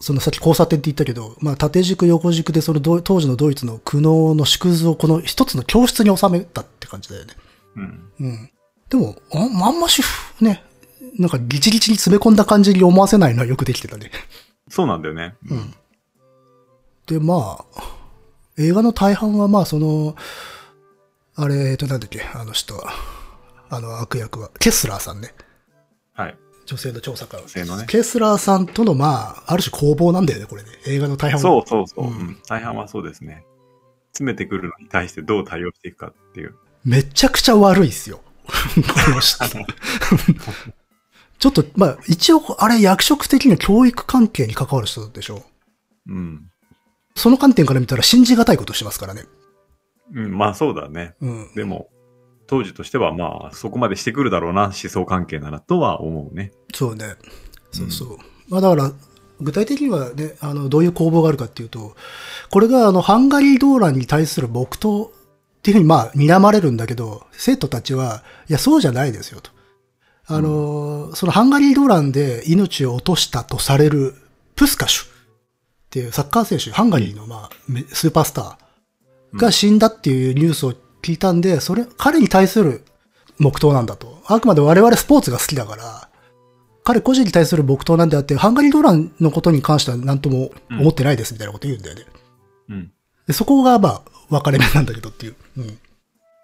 そのさっき交差点って言ったけど、まあ縦軸横軸でそのド当時のドイツの苦悩の縮図をこの一つの教室に収めたって感じだよね。うん。うん。でも、ああんまし、ね、なんかギチギチに詰め込んだ感じに思わせないのはよくできてたね。そうなんだよね。うん。で、まあ、映画の大半はまあその、あれ、えっとなんだっけ、あの人は、あの悪役は、ケスラーさんね。はい。女性の調査官。女性のねケスラーさんとのまあ、ある種攻防なんだよね、これね。映画の大半は。そうそうそう。ううんん。大半はそうですね。詰めてくるのに対してどう対応していくかっていう。めちゃくちゃ悪いっすよ。この人。ちょっと、まあ、一応、あれ役職的には教育関係に関わる人でしょうん。その観点から見たら信じがたいことしてますからね。うん、まあそうだね。うん。でも、当時としてはまあ、そこまでしてくるだろうな、思想関係ならとは思うね。そうね。そうそう。まあだから、具体的にはね、あの、どういう攻防があるかっていうと、これがあの、ハンガリー動乱に対する黙祷っていうふうにまあ、睨まれるんだけど、生徒たちは、いや、そうじゃないですよと。あの、そのハンガリー動乱で命を落としたとされるプスカシュっていうサッカー選手、ハンガリーのまあ、めスーパースターが死んだっていうニュースを聞いたんで、それ、彼に対する黙祷なんだと。あくまで我々スポーツが好きだから、彼個人に対する黙祷なんであって、ハンガリー動乱のことに関しては何とも思ってないですみたいなこと言うんだよね。うん。でそこがまあ、分かれ目なんだけどっていう。うん。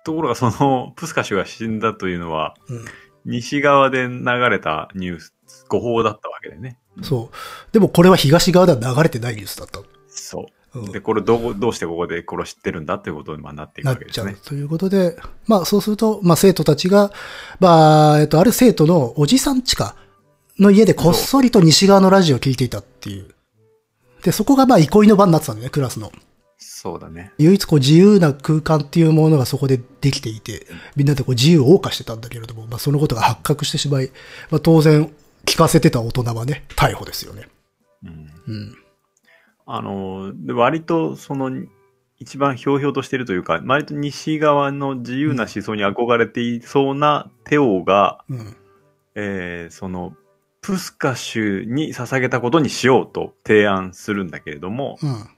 ところが、その、プスカシュが死んだというのは、うん。西側で流れたニュース、誤報だったわけでね。そう。でもこれは東側では流れてないニュースだった。そうう。んで、これどう、どうしてここで殺してるんだっていうことにまあなっていくなっちゃう。わけですね。ということで、まあそうすると、まあ生徒たちが、まあ、えっと、ある生徒のおじさんちかの家でこっそりと西側のラジオを聞いていたっていう。で、そこがまあ憩いの場になってたんだよね、クラスの。そうだね。唯一こう自由な空間っていうものがそこでできていて、みんなでこう自由を謳歌してたんだけれども、まあそのことが発覚してしまい、まあ当然聞かせてた大人はね、逮捕ですよね。うん。うん。あの、で割とその、一番ひょうひょうとしてるというか、割と西側の自由な思想に憧れていそうなテオが、うん。えーその、プスカシュに捧げたことにしようと提案するんだけれども、うん。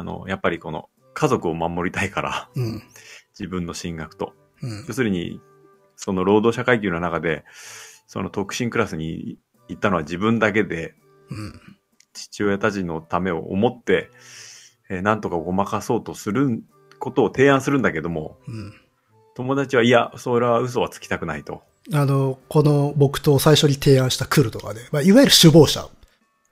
あの、やっぱりこの家族を守りたいから、うん。自分の進学と。うん要。するに、その労働者階級の中で、その特進クラスに行ったのは自分だけで、うん。父親たちのためを思って、えーなんとかごまかそうとすることを提案するんだけども、うん。友達は、いや、それは嘘はつきたくないと。あの、この僕と最初に提案したクルとかで、まあ、いわゆる首謀者うん。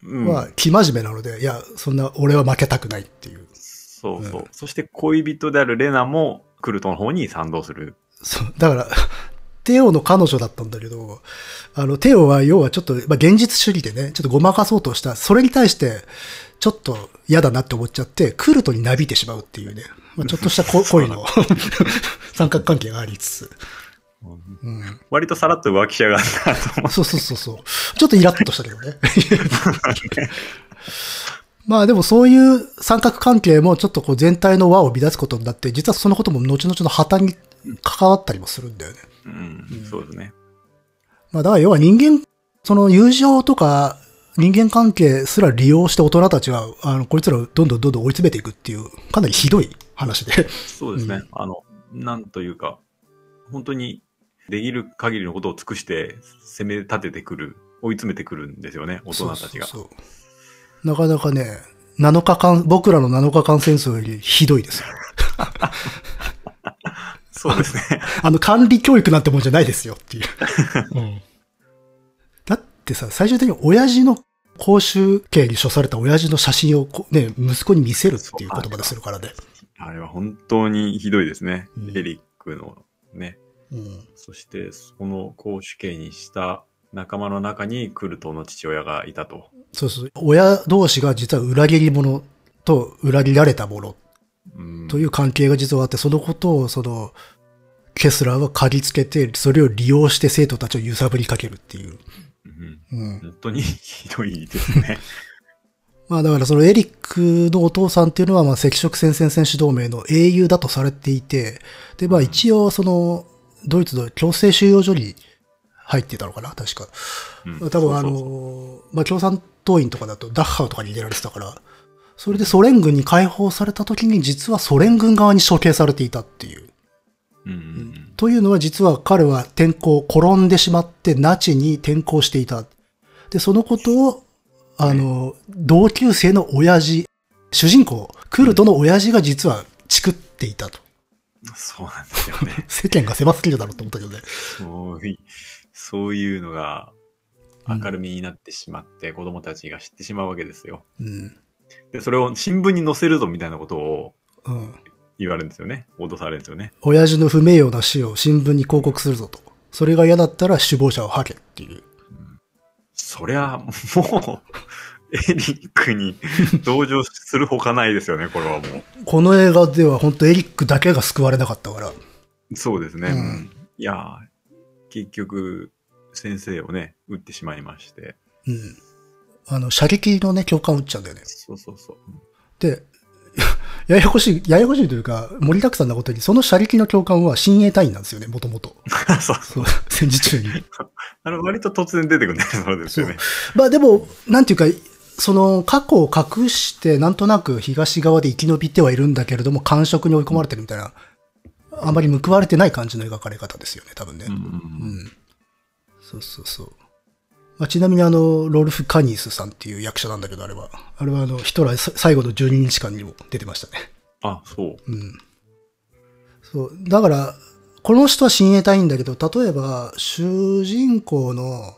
は生真面目なので、いや、そんな俺は負けたくないっていう。そうそう。うんそして恋人であるレナも、クルトの方に賛同する。そう、だから、テオの彼女だったんだけど、あの、テオは要はちょっと、まあ、現実主義でね、ちょっとごまかそうとした、それに対して、ちょっと嫌だなって思っちゃって、クルトになびいてしまうっていうね、まあ、ちょっとしたこ 恋の 三角関係がありつつ。うん。割とさらっと浮気しやがったと思そうそうそうそう。ちょっとイラッとしたけどね。まあでもそういう三角関係もちょっとこう全体の輪を乱すことになって、実はそのことも後々の破綻に関わったりもするんだよね。う。うん、そうですね。まあだから要は人間、その友情とか人間関係すら利用して大人たちは、あの、こいつらをどんどんどんどん追い詰めていくっていう、かなりひどい話で。そうですね。うんあの、なんというか、本当にできる限りのことを尽くして攻め立ててくる、追い詰めてくるんですよね、大人たちが。そうそうそうなかなかね、7日間、僕らの7日間戦争よりひどいですよ。そうですね。あの、管理教育なんてもんじゃないですよっていう。だってさ、最終的に親父の公衆刑に処された親父の写真をこね、息子に見せるっていう言葉でするからね。あれは本当にひどいですね。うんエリックのね。うん。そして、その公主刑にした仲間の中にクルトの父親がいたと。そうそう。親同士が実は裏切り者と裏切られた者うん、という関係が実はあって、そのことをその、ケスラーは嗅ぎつけて、それを利用して生徒たちを揺さぶりかけるっていう。うんうん。本当にひどいですね。まあだからそのエリックのお父さんっていうのはまあ赤色戦線選手同盟の英雄だとされていて、でまあ一応そのドイツの強制収容所に入ってたのかな？確か。うん多分あの、まあ共産党員とかだとダッハウとかに入れられてたから、それでソ連軍に解放された時に実はソ連軍側に処刑されていたっていう。うんうんうんというのは実は彼は転校、転んでしまってナチに転校していた。で、そのことを、あの、同級生の親父、主人公、クルトの親父が実はチクっていたと。そうなんですよね。世間が狭すぎるだろうと思ったけどね。そういそういうのが明るみになってしまって、子供たちが知ってしまうわけですよ。うん。で、それを新聞に載せるぞみたいなことをうん。言われるんですよね。脅されるんですよね。親父の不名誉な死を新聞に広告するぞと。それが嫌だったら首謀者を吐けっていう。そりゃ、もう、エリックに同情するほかないですよね、これはもこの映画では本当エリックだけが救われなかったから。う。そうですね。うんうんいやー、結局、先生をね、撃ってしまいまして。うん。あの、射撃のね、教官撃っちゃうんだよね。そうそうそう。で、ややこしい、ややこしいというか、盛りだくさんなことに、その射撃の教官は親衛隊員なんですよね、もともと。そうそう、戦時中に。あの、割と突然出てくるね、そうですよね。まあでも、なんていうか、その過去を隠して、なんとなく東側で生き延びてはいるんだけれども、感触に追い込まれてるみたいな、あまり報われてない感じの描かれ方ですよね、多分ね。うんうんううんん。そうそうそう。まあ、ちなみにあの、ロルフ・カニースさんっていう役者なんだけど、あれは。あれはあの、ヒトラーさ最後の12日間にも出てましたね。あ、そう。うん。そう。だから、この人は親衛隊員だけど、例えば、主人公の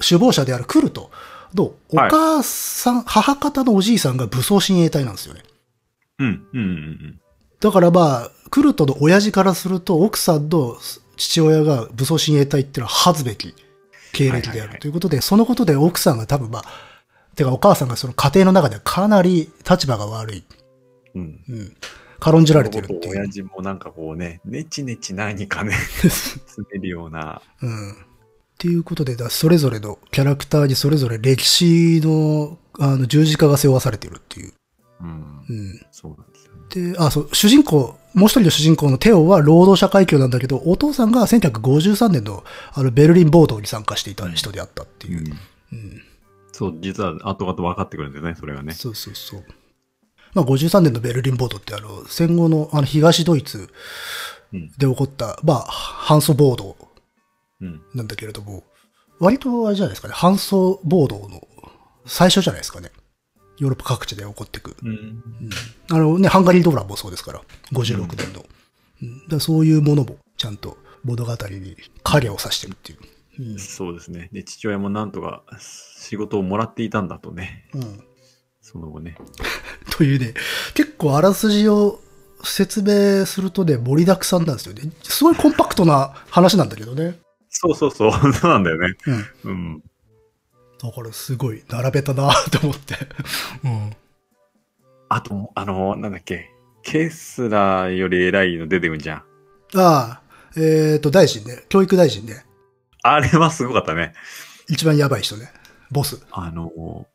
首謀者であるクルトのおはい母さん、母方のおじいさんが武装親衛隊なんですよね。うん、うん、うんだからまあ、クルトの親父からすると、奥さんの父親が武装親衛隊っていうのは恥ずべき経歴であはいはいはいるということで、そのことで奥さんが多分まあ、てかお母さんがその家庭の中ではかなり立場が悪い。うん。うん。うん。軽んじられてるっていう。親父もなんかこうね、ネチネチ何かね、詰めるような。うん。っていうことで、だそれぞれのキャラクターにそれぞれ歴史のあの十字架が背負わされてるっていう。うん。うん。そうなんですよね。で、あ、そう、主人公、もう一人の主人公のテオは労働者階級なんだけど、お父さんが1953年のあのベルリン暴動に参加していた人であったっていう。うん。そう、実は後々分かってくるんだよね、それがね。そうそうそう。まあ、53年のベルリン暴動ってあの、戦後のあの東ドイツうん。で起こった、まあ、反祖暴動うん。なんだけれども、割とあれじゃないですかね、反祖暴動の最初じゃないですかね。ヨーロッパ各地で起こっていく。うん。あのね、ハンガリードーラーもそうですから、56年の。うんだそういうものもちゃんと物語に影をさしてるっていう。うんそうですね。で、父親もなんとか仕事をもらっていたんだとね、うんその後ね。というね、結構あらすじを説明するとね、盛りだくさんなんですよね。すごいコンパクトな話なんだけどね。そうそうそう、そうなんだよね。うん。うん。だからすごい並べたなと思って。うん。あと、あの、なんだっけ、ケスラーより偉いの出てくんじゃん。ああ、えっ、と、大臣ね、教育大臣ね。あれはすごかったね。一番やばい人ね。ボス。あの、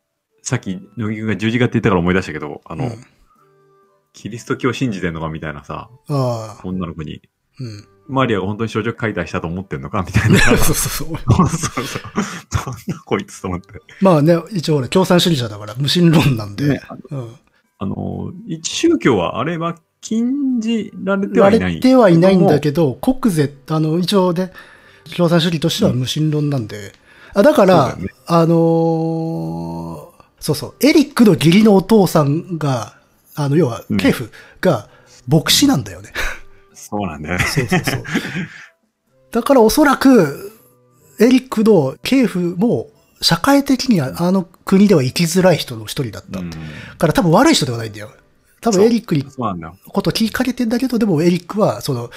さっき、乃木くんが十字架って言ったから思い出したけど、あの、うんキリスト教信じてんのかみたいなさ、ああ、女の子に、うん。マリアが本当に少女解体したと思ってんのかみたいな。そ うそうそうそう。そうそう。どんなこいつと思って。まあね、一応俺、共産主義者だから無神論なんで。ねうん。あの、一宗教はあれは禁じられてはいない。れてはいないんだけど、国税、あの、一応ね、共産主義としては無神論なんで。あだから、ねあのーそうそう、エリックの義理のお父さんが、あの、要はう、んケフが牧師なんだよね。そうなんだよね。そうそうそう。だからおそらく、エリックのケーフも、社会的にはあの国では生きづらい人の一人だった。うんから多分悪い人ではないんだよ。多分エリックに。ことを聞きかけてんだけど、でもエリックは、その、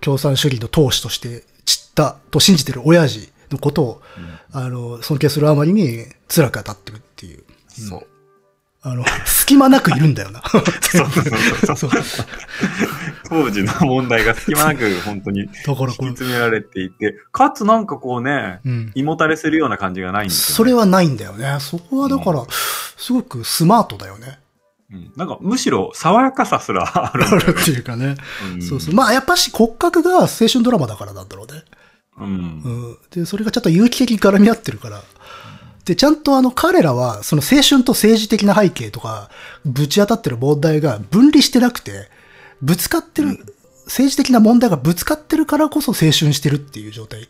共産主義の闘士として散ったと信じてる親父のことを、あの、尊敬するあまりに辛く当たってるっていう。そう。あの、隙間なくいるんだよな。そうそうそう。当時の問題が隙間なく本当にだからこれ引き詰められていて、かつなんかこうね、うん。胃もたれするような感じがないんですよ、ね。それはないんだよね。そこはだから、すごくスマートだよね。うん、なんかむしろ爽やかさすらある。あるっていうかね。んそうそう。まあやっぱし骨格が青春ドラマだからなんだろうね。うん。うん。で、それがちょっと有機的に絡み合ってるから。で、ちゃんとあの彼らは、その青春と政治的な背景とか、ぶち当たってる問題が分離してなくて、ぶつかってる、政治的な問題がぶつかってるからこそ青春してるっていう状態。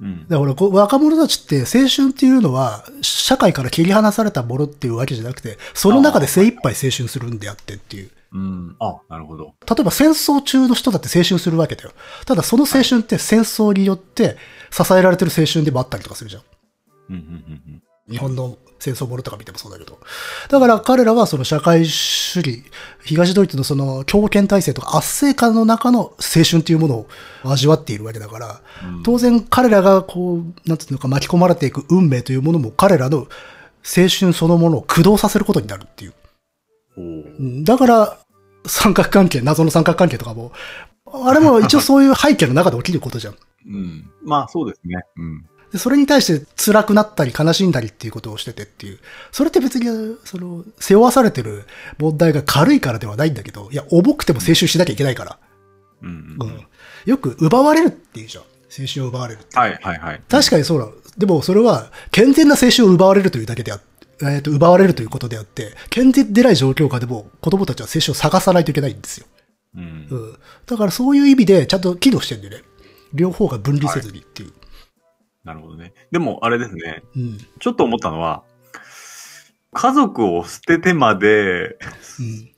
うん。だから若者たちって青春っていうのは、社会から切り離されたものっていうわけじゃなくて、その中で精一杯青春するんであってっていう。うん。あ、なるほど。例えば戦争中の人だって青春するわけだよ。ただその青春って戦争によって支えられてる青春でもあったりとかするじゃん。うん、うん、うん日本の戦争ものとか見てもそうだけど。だから彼らはその社会主義、東ドイツのその強権体制とか圧政下の中の青春というものを味わっているわけだから、うん。当然彼らがこう、なんていうのか巻き込まれていく運命というものも彼らの青春そのものを駆動させることになるっていう。だから、三角関係、謎の三角関係とかも、あれも一応そういう背景の中で起きることじゃん。うん。まあそうですね。うん。でそれに対して辛くなったり悲しんだりっていうことをしててっていう。それって別に、その、背負わされてる問題が軽いからではないんだけど、いや、重くても青春しなきゃいけないから。うん。うん。よく奪われるっていうじゃん。青春を奪われるって。はい、はい、はい。確かにそうなの。でもそれは、健全な青春を奪われるというだけであって、えっ、と、奪われるということであって、健全でない状況下でも子供たちは青春を探さないといけないんですよ。うんう。ん。だからそういう意味でちゃんと機能してるんだよね。両方が分離せずにっていう。なるほどね。でも、あれですね。うん。ちょっと思ったのは、家族を捨ててまで、うん。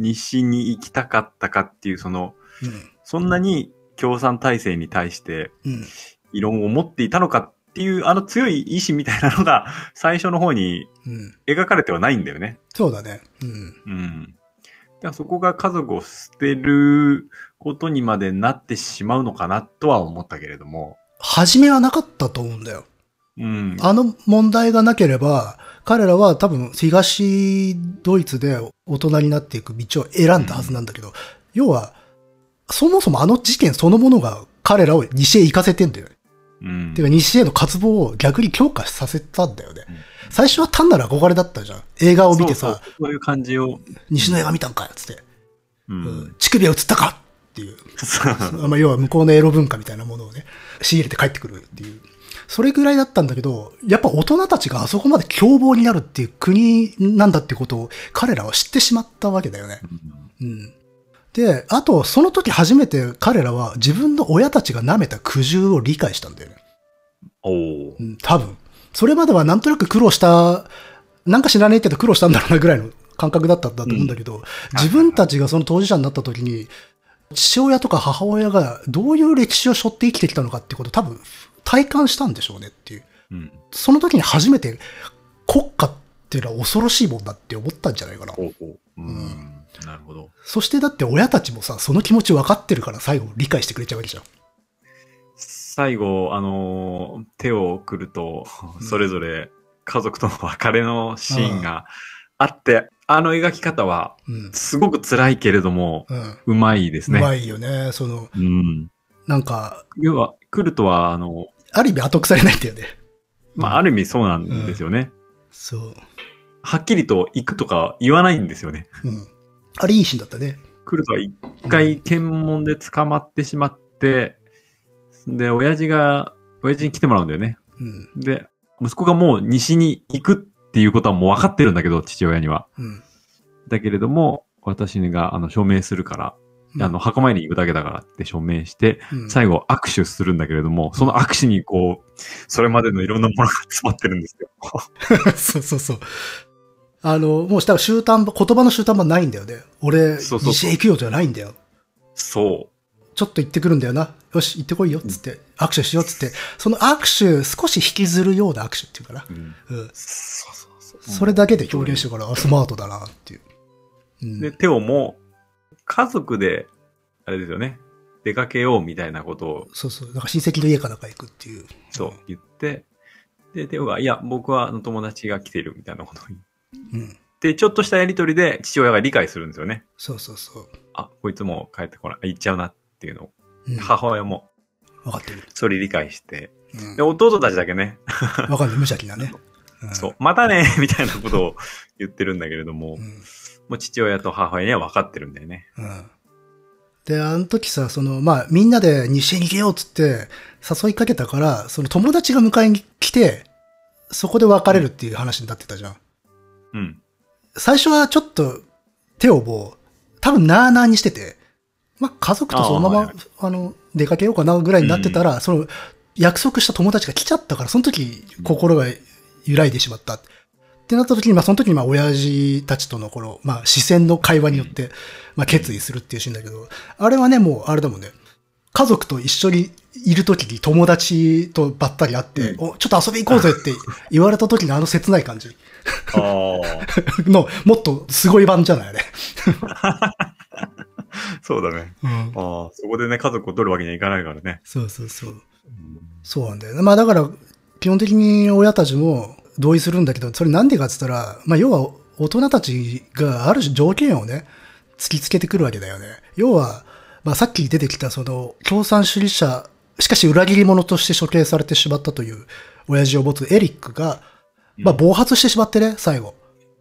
西に行きたかったかっていう、その、うん。そんなに共産体制に対してうん。異論を持っていたのかっていう、あの強い意志みたいなのが最初の方にうん。描かれてはないんだよね。そうだね。うん。うん。だからそこが家族を捨てることにまでなってしまうのかなとは思ったけれども。初めはなかったと思うんだよ。うん。あの問題がなければ、彼らは多分東ドイツで大人になっていく道を選んだはずなんだけど、要は、そもそもあの事件そのものが彼らを西へ行かせてんだよね。うんてか西への渇望を逆に強化させたんだよね。うん最初は単なる憧れだったじゃん。映画を見てさ、そういう感じを。西の映画見たんかつって。ううんん。乳首は映ったかっていう まあ、要は向こうのエロ文化みたいなものをね、仕入れて帰ってくるっていう。それぐらいだったんだけど、やっぱ大人たちがあそこまで凶暴になるっていう国なんだってことを彼らは知ってしまったわけだよね。うん。で、あと、その時初めて彼らは自分の親たちが舐めた苦渋を理解したんだよね。おおう。ん、多分。それまではなんとなく苦労した、なんか知らねえけど苦労したんだろうなぐらいの感覚だったんだと思うんだけど、自分たちがその当事者になった時に、父親とか母親がどういう歴史を背負って生きてきたのかってことを多分体感したんでしょうねっていう。うん。その時に初めて国家っていうのは恐ろしいもんだって思ったんじゃないかな。ほうほう。うん。なるほど。そしてだって親たちもさ、その気持ち分かってるから最後理解してくれちゃうわけじゃん。最後、あのー手を送るとう、んそれぞれ家族との別れのシーンがあって、あの描き方は、うん。すごく辛いけれども、うん。うまいですね。うまいよね。その、うん。なんか、要は、来るとは、あの、ある意味後腐れないんだよね。まあ、ある意味そうなんですよね。そう。はっきりと行くとか言わないんですよね。うん。あれいいシーンだったね。来るとは一回検問で捕まってしまって、で、親父が、親父に来てもらうんだよね。うん。で、息子がもう西に行くっていうことはもう分かってるんだけど、父親には。うん。だけれども、私が、あの、署名するから、うんあの、、墓参りに行くだけだからって署名して、うん、最後握手するんだけれども、その握手にこう、それまでのいろんなものが詰まってるんですよ。そうそうそう。あの、もうしたら集団場、言葉の集団場ないんだよね。俺、そうそう西へ行くよじゃないんだよ。そちょっと行ってくるんだよな。よし、行ってこいよ、つって。握手しよう、つって。その握手、少し引きずるような握手っていうかな。う。うん。うん。そうそれだけで表現してるから、あスマートだな、っていう。うん。で、テオも、家族で、あれですよね、出かけようみたいなことを、そうそう。なんか親戚の家かなんか行くっていう。そう、言って、で、テオが、いや、僕はあの友達が来てるみたいなことを言っうん。て、ちょっとしたやりとりで父親が理解するんですよね。そうそうそう。あ、こいつもう帰ってこない、行っちゃうなっていうのを。うん。母親も、わかってる。それ理解して。うんで、。弟たちだけね、わかんない。無邪気なね。んそう、またね みたいなことを言ってるんだけれども、うん。もう父親と母親には分かってるんだよね。うん。で、あの時さ、その、まあ、みんなで西へ逃げようっつって、誘いかけたから、その友達が迎えに来て、そこで別れるっていう話になってたじゃん。うん。最初はちょっと、手をもう、多分なーなーにしてて、まあ、家族とそのまま、あーはいあの、出かけようかなぐらいになってたら、その、約束した友達が来ちゃったから、その時、心が揺らいでしまった。ってなった時に、まあ、その時に、まあ、親父たちとのこの、まあ、視線の会話によって、まあ、決意するっていうシーンだけど、あれはね、もう、あれだもんね。家族と一緒にいる時に友達とばったり会って、うんお、ちょっと遊び行こうぜって言われた時のあの切ない感じ。の、もっとすごい版じゃないあれ。そうだね。うん。ああ、そこでね、家族を取るわけにはいかないからね。そうそうそう。そうなんだよね。まあだから、基本的に親たちも同意するんだけど、それなんでかって言ったら、まあ要は大人たちがある種条件をね、突きつけてくるわけだよね。要は、まあさっき出てきたその共産主義者、しかし裏切り者として処刑されてしまったという親父を持つエリックが、まあ暴発してしまってね、最後。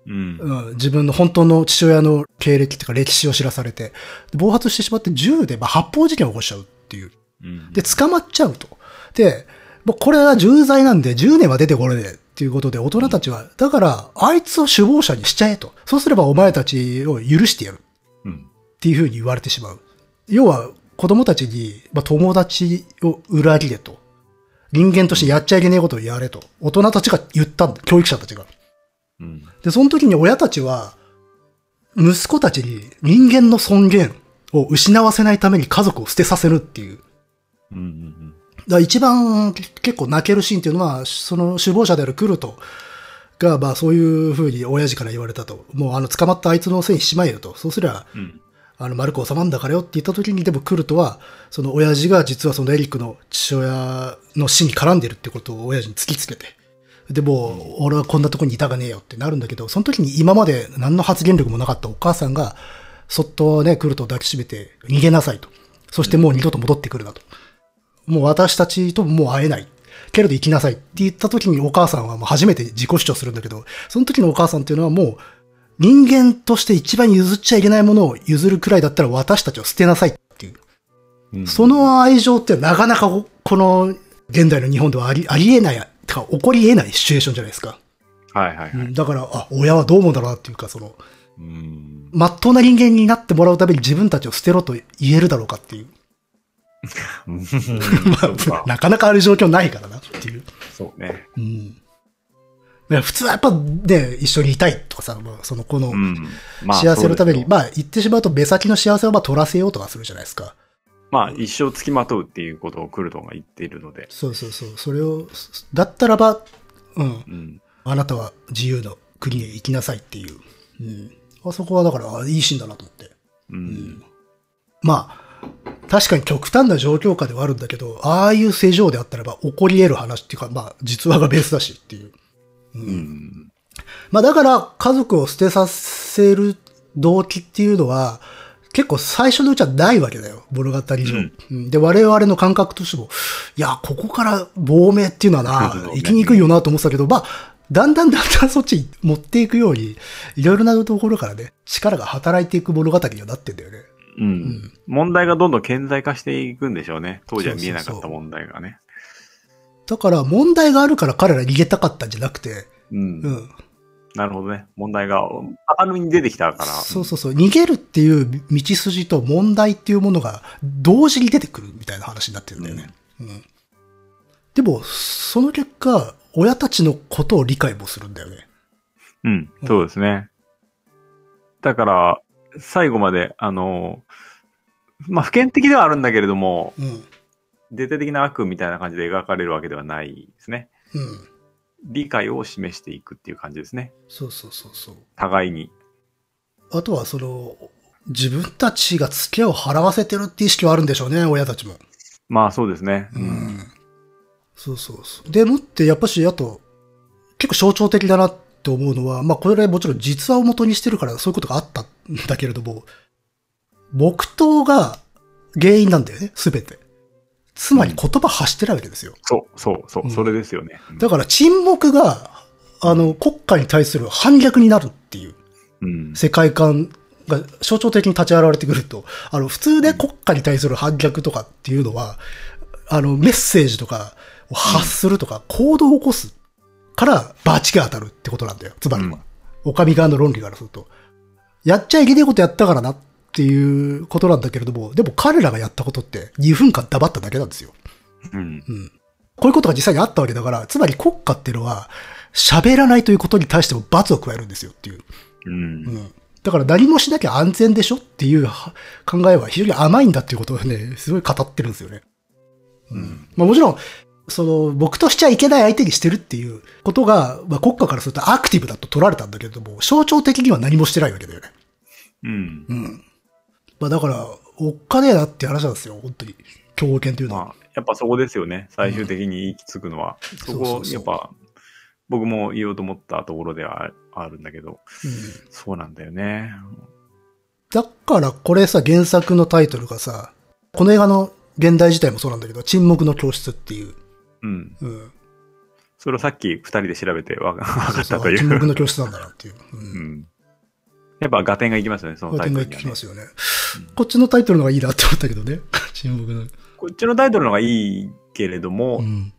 うん。うん、自分の本当の父親の経歴とか歴史を知らされて、暴発してしまって銃でまあ発砲事件を起こしちゃうっていう。うん。で、捕まっちゃうと。で、もうこれは重罪なんで10年は出てこれねえっていうことで大人たちは、だから、あいつを首謀者にしちゃえと。そうすればお前たちを許してやるうん。っていうふうに言われてしまう。要は、子供たちに、まあ、友達を裏切れと。人間としてやっちゃいけねえことをやれと。大人たちが言ったんだ。教育者たちが。うん。で、その時に親たちは、息子たちに人間の尊厳を失わせないために家族を捨てさせるっていう。うんうんだ一番結構泣けるシーンっていうのは、その首謀者であるクルトが、まあそういう風に親父から言われたと。もうあの捕まったあいつのせいにしまえよと。そうすりゃ、うん。うん。あの丸く収まんだからよって言った時に、でもクルトは、その親父が実はそのエリックの父親の死に絡んでるってことを親父に突きつけて。でも、俺はこんなとこにいたがねえよってなるんだけど、その時に今まで何の発言力もなかったお母さんが、そっとね、クルトを抱きしめて、逃げなさいと。そしてもう二度と戻ってくるなと。もう私たちともう会えない。けれど生きなさいって言った時にお母さんはもう初めて自己主張するんだけど、その時のお母さんっていうのはもう人間として一番譲っちゃいけないものを譲るくらいだったら私たちを捨てなさいっていう。うんその愛情ってなかなかここの現代の日本ではありありえない、てか起こり得ないシチュエーションじゃないですか。はいはいはい。だから、あ、親はどう思うんだろうなっていうか、その、うん。まっとうな人間になってもらうために自分たちを捨てろと言えるだろうかっていう。なかなかある状況ないからなっていう。そうね。うん。普通はやっぱね、一緒にいたいとかさ、まあ、その子のうん。まあ幸せのために、そうですよまあ言ってしまうと目先の幸せをまあ取らせようとかするじゃないですか。まあ一生付きまとうっていうことをクルトンが言っているので。そうそうそう。それを、だったらば、うん。うん。あなたは自由の国へ行きなさいっていう。うん。あそこはだから、あいいシーンだなと思って。うん。まあ、確かに極端な状況下ではあるんだけど、ああいう世情であったらば起こり得る話っていうか、まあ、実話がベースだしっていう。うん。まあだから、家族を捨てさせる動機っていうのは、結構最初のうちはないわけだよ、物語上。うんうんで、我々の感覚としても、いや、ここから亡命っていうのはな生きにくいよなと思ってたけど、まあ、だんだんだんだんそっちに持っていくように、いろいろなところからね、力が働いていく物語にはなってんだよね。うん。問題がどんどん顕在化していくんでしょうね。当時は見えなかそうそうそうった問題がね。だから、問題があるから彼ら逃げたかったんじゃなくて、うんう。ん。なるほどね。問題が明るみに出てきたから。そうそうそう。逃げるっていう道筋と問題っていうものが同時に出てくるみたいな話になってるんだよね。うん。でも、その結果、親たちのことを理解もするんだよね。うん。そうですね。だから、最後まで、あの、まあ、普遍的ではあるんだけれども、うん。絶対的な悪みたいな感じで描かれるわけではないですね。うん。理解を示していくっていう感じですね。そうそうそうそう。互いに。あとは、その、自分たちが付けを払わせてるって意識はあるんでしょうね、親たちも。まあそうですね。う。ん。そうそうそう。でもって、やっぱし、あと、結構象徴的だなって思うのは、まあこれもちろん実話を元にしてるからそういうことがあったんだけれども、木刀が原因なんだよね、すべて。つまり言葉発してないわけですよ。そう、そう、そう、うんそれですよね。うんだから沈黙が、あの、国家に対する反逆になるっていううん。世界観が象徴的に立ち現れてくると、あの、普通で国家に対する反逆とかっていうのは、あの、メッセージとかを発するとか、行動を起こすから、バチが当たるってことなんだよ。つまりは。うんお上側の論理からすると。やっちゃいけないことやったからなっていうことなんだけれども、でも彼らがやったことって2分間黙っただけなんですよ。うん。うん。こういうことが実際にあったわけだから、つまり国家っていうのは、喋らないということに対しても罰を加えるんですよっていう。うん。うん。だから何もしなきゃ安全でしょっていうは考えは非常に甘いんだっていうことをね、すごい語ってるんですよね。うん。まあもちろん、その、僕としちゃいけない相手にしてるっていうことが、まあ国家からするとアクティブだと取られたんだけれども、象徴的には何もしてないわけだよね。うん。うん。まあだから、おっかねえなって話なんですよ、本当に。競合権というのは。まあ、やっぱそこですよね。最終的に行き着くのは。そこそうそう、そうやっぱ、僕も言おうと思ったところではああるんだけど、うんそうなんだよね。だからこれさ、原作のタイトルがさ、この映画の現代自体もそうなんだけど、沈黙の教室っていう。うん。うん。それをさっき二人で調べてわかったとい沈黙う。の教室なんだなっていう。う。うんん。やっぱ合点がいきますよね、そのタイトルには、ね聞きま。すよね。こっちのタイトルの方がいいなって思ったけどね。沈黙の。こっちのタイトルの方がいいけれども、うん。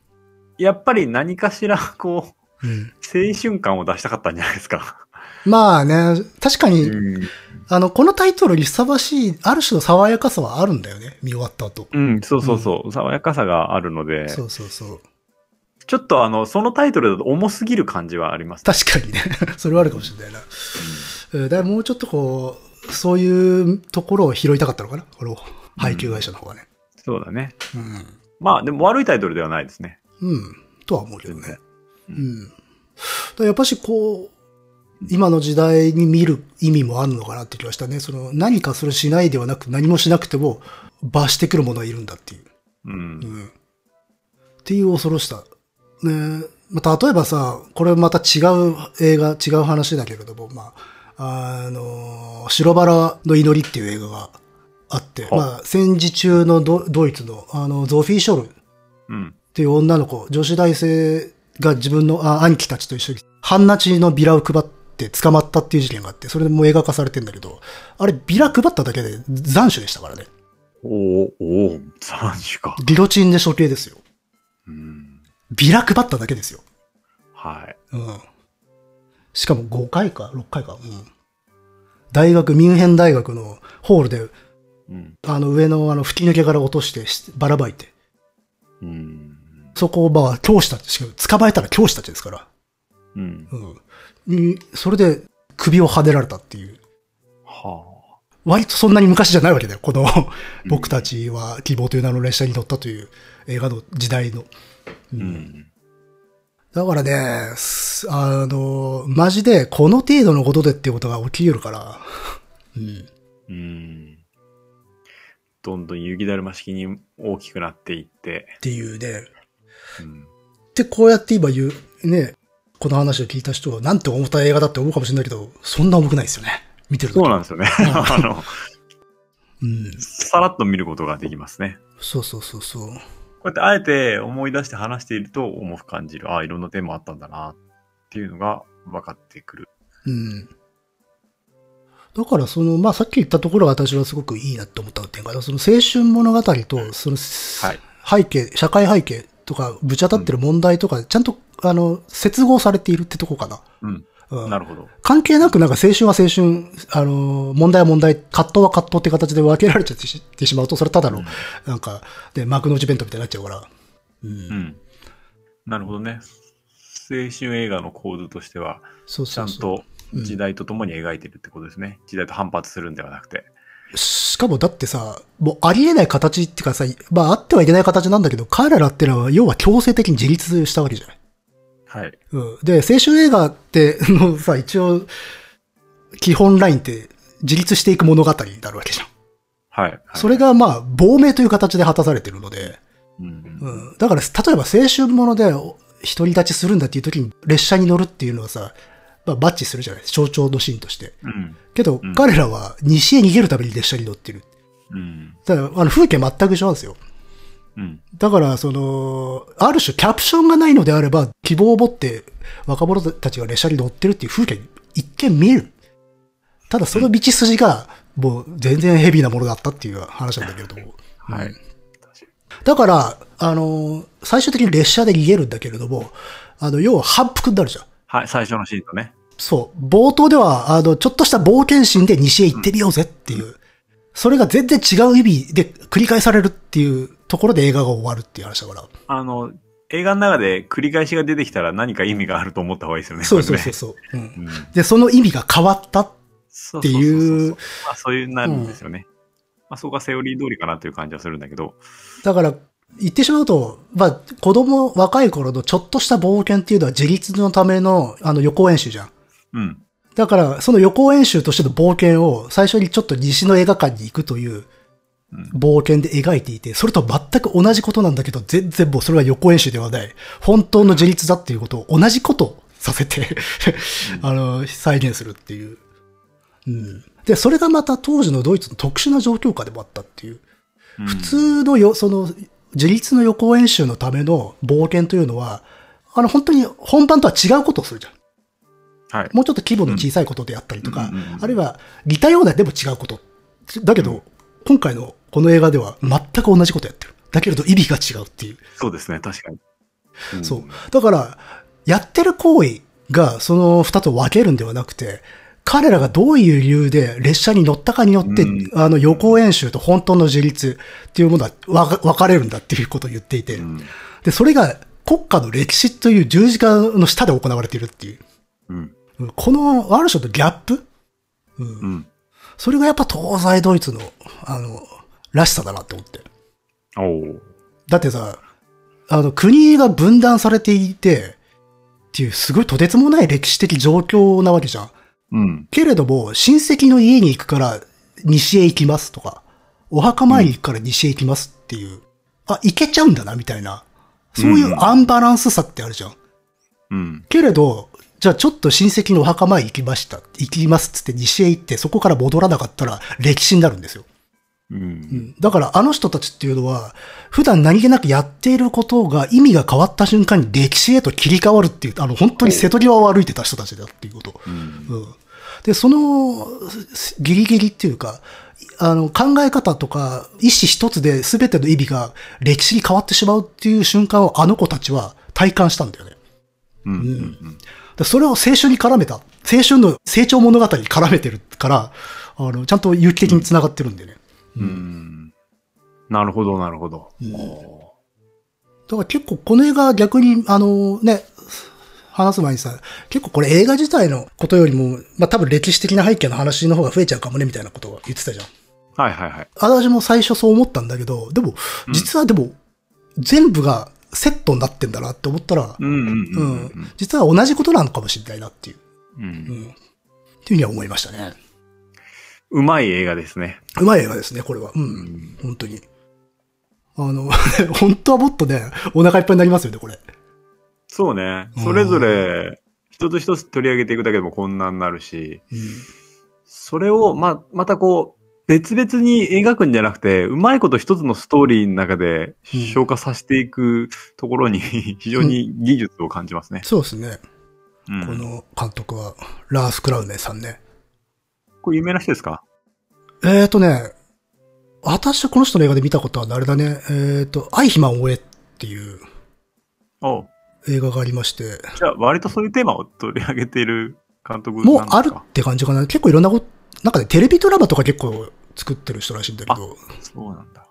やっぱり何かしら、こう、うん。青春感を出したかったんじゃないですか。まあね、確かに、うん。あの、このタイトルにふさわしい、ある種の爽やかさはあるんだよね。見終わった後。うん、そうそうそう。爽やかさがあるので、そうそうそう。ちょっとあの、そのタイトルだと重すぎる感じはあります。確かにね。それはあるかもしれないな。うんだからもうちょっとこう、そういうところを拾いたかったのかな？この配給会社の方がね。そうだね。うん。まあ、でも悪いタイトルではないですね。うん。とは思うけどね。うん。だやっぱしこう、今の時代に見る意味もあるのかなって気がしたね。その何かそれしないではなく何もしなくても罰してくるものがいるんだっていう。うんう。ん。っていう恐ろしさ。ねまあ、例えばさ、これまた違う映画、違う話だけれども、まあ、あの、白バラの祈りっていう映画があって、はまあ、戦時中のドドイツの、あの、ゾフィー・ショルうん。っていう女の子、女子大生が自分のあ兄貴たちと一緒に、半ナチのビラを配って捕まったっていう事件があって、それでもう映画化されてんだけど、あれビラ配っただけで斬首でしたからね。おおおお斬首か。ギロチンで処刑ですよ。うん。ビラ配っただけですよ。はい。うん。しかも5回か6回か。うん。大学、ミュンヘン大学のホールで、うん。あの上のあの吹き抜けから落としてしばらばいて、うん。そこをまあ教師たち、しかも捕まえたら教師たちですから。うん。うん。にそれで首をはねられたっていう。は割とそんなに昔じゃないわけだよ。この、僕たちは希望という名の列車に乗ったという映画の時代の。あ。うん。だからね、すあの、マジでこの程度のことでっていうことが起きるから。うん。うん。どんどん雪だるま式に大きくなっていって。っていうね。うん。で、こうやって今言う、ね、この話を聞いた人は、なんて重たい映画だって思うかもしれないけど、そんな重くないですよね。見てると。そうなんですよね。あの、うん。さらっと見ることができますね。そうそうそうそう。こうやってあえて思い出して話していると重く感じる。ああ、いろんなテーマあったんだな、っていうのが分かってくる。うん。だから、その、まあ、さっき言ったところが私はすごくいいなって思った点が、その青春物語と、その、はい背景、社会背景とか、ぶち当たってる問題とか、ちゃんと、あの、接合されているってとこかな。うん。うんなるほど。関係なくなんか青春は青春、あの、問題は問題、葛藤は葛藤って形で分けられちゃってしってしまうと、それただの、なんか、で、幕の内弁当みたいになっちゃうから。うん。うん。なるほどね。青春映画の構図としては、そうちゃそうんそう。と時代とともに描いてるってことですね。時代と反発するんではなくて。しかもだってさ、もうありえない形っていうかさ、まああってはいけない形なんだけど、彼らってのは要は強制的に自立したわけじゃない。はい。うん。で、青春映画って、のさ、一応、基本ラインって自立していく物語になるわけじゃん。はい。はいそれがまあ、亡命という形で果たされてるので、うん。うん。だから、例えば青春ものでお独り立ちするんだっていう時に列車に乗るっていうのはさ、まあ、バッチするじゃない象徴のシーンとして。うん。けど、うん彼らは西へ逃げるために列車に乗ってる。うん。だから、あの、風景全く一緒なんですよ。うん。だから、その、ある種キャプションがないのであれば、希望を持って若者たちが列車に乗ってるっていう風景一見見える。ただその道筋が、もう全然ヘビーなものだったっていう話なんだけれども。はい。だから、あの、最終的に列車で逃げるんだけれども、あの、要は反復になるじゃん。はい。最初のシーンとね。そう。冒頭では、あの、ちょっとした冒険心で西へ行ってみようぜっていう。それが全然違う意味で繰り返されるっていうところで映画が終わるっていう話だから。あの、映画の中で繰り返しが出てきたら何か意味があると思った方がいいですよね。そうそうそうそう。うんうん。で、その意味が変わった。っていうそういうなるんですよね。まあそこがセオリー通りかなという感じはするんだけど。だから、言ってしまうと、まあ、子供、若い頃のちょっとした冒険っていうのは自立のための、あの、予行演習じゃん。うん。だから、その予行演習としての冒険を最初にちょっと西の映画館に行くといううん冒険で描いていて、それと全く同じことなんだけど、全然もうそれは予行演習ではない。本当の自立だっていうことを同じことをさせて、あの、再現するっていう。うん。で、それがまた当時のドイツの特殊な状況下でもあったっていう。うん普通のよ、その、自立の予行演習のための冒険というのは、あの、本当に本番とは違うことをするじゃん。はい。もうちょっと規模の小さいことであったりとか、うんあるいは似たようなでも違うこと。だけど、うん今回のこの映画では全く同じことやってる。だけれど意味が違うっていう。そうですね、確かに。んそう。だから、やってる行為がその二つを分けるんではなくて、彼らがどういう理由で列車に乗ったかによって、うんあの予行演習と本当の自立っていうものは分か分かれるんだっていうことを言っていて、うん。で、それが国家の歴史という十字架の下で行われているっていう。うん。うんこの、ある種のギャップ？うん。うん。それがやっぱ東西ドイツの、あの、らしさだなって思って。おお。だってさ、あの、国が分断されていて、っていうすごいとてつもない歴史的状況なわけじゃん。うん。けれども、親戚の家に行くから西へ行きますとか、お墓参り行くから西へ行きますっていう、あ、行けちゃうんだな、みたいな。そういうアンバランスさってあるじゃん。うん。けれど、じゃあちょっと親戚のお墓参り行きました。行きますっつって西へ行って、そこから戻らなかったら歴史になるんですよ。う。うんんだからあの人たちっていうのは、普段何気なくやっていることが意味が変わった瞬間に歴史へと切り替わるっていう、あの本当に瀬戸際を歩いてた人たちだっていうこと。うん。うん。で、そのギリギリっていうか、あの考え方とか意思一つで全ての意味が歴史に変わってしまうっていう瞬間をあの子たちは体感したんだよね。うん。うん。でそれを青春に絡めた。青春の成長物語に絡めてるから、あの、ちゃんと有機的に繋がってるんでね。うん。なるほど、なるほど。うんおだから結構この映画逆に、あのね、話す前にさ、結構これ映画自体のことよりも、まあ多分歴史的な背景の話の方が増えちゃうかもねみたいなことを言ってたじゃん。ーはいはいはい。私も最初そう思ったんだけど、でも、実はでも、全部がセットになってんだなって思ったら、うんうんううんん、実は同じことなのかもしれないなっていう、うん。う。うんん、っていうふうには思いましたね。うまい映画ですね。うまい映画ですね、これは。うん、本当に。あの、本当はもっとね、お腹いっぱいになりますよね、これ。そうねう。んそれぞれ、一つ一つ取り上げていくだけでもこんなになるし、うんそれを、ま、またこう、別々に描くんじゃなくて、うまいこと一つのストーリーの中でうん消化させていくところに 非常に技術を感じますね。そうですね。うんこの監督は、ラース・クラウネンさんね。これ有名な人ですか？えーとね、私はこの人の映画で見たことはあれだね、えーと、アイヒマンを追えっていう映画がありまして、じゃあ割とそういうテーマを取り上げている監督もうあるって感じかな。結構いろんなこと、なんかね、テレビドラマとか結構作ってる人らしいんだけど、そうなんだ。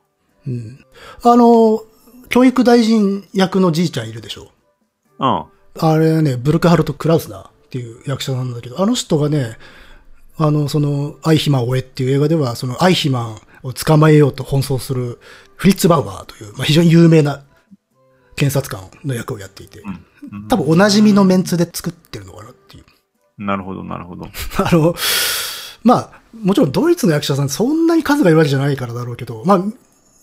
うん。あの、教育大臣役のじいちゃんいるでしょ。うん。あれね、ブルクハルト・クラウスナーっていう役者なんだけど、あの人がね、あの、その、アイヒマンを追えっていう映画では、そのアイヒマンを捕まえようと奔走するフリッツ・バウアーという、まあ、非常に有名な検察官の役をやっていて、うん多分おなじみのメンツで作ってるのかなっていう。なるほど、なるほど。あの、まあ、もちろんドイツの役者さんそんなに数がいるわけじゃないからだろうけど、まあ、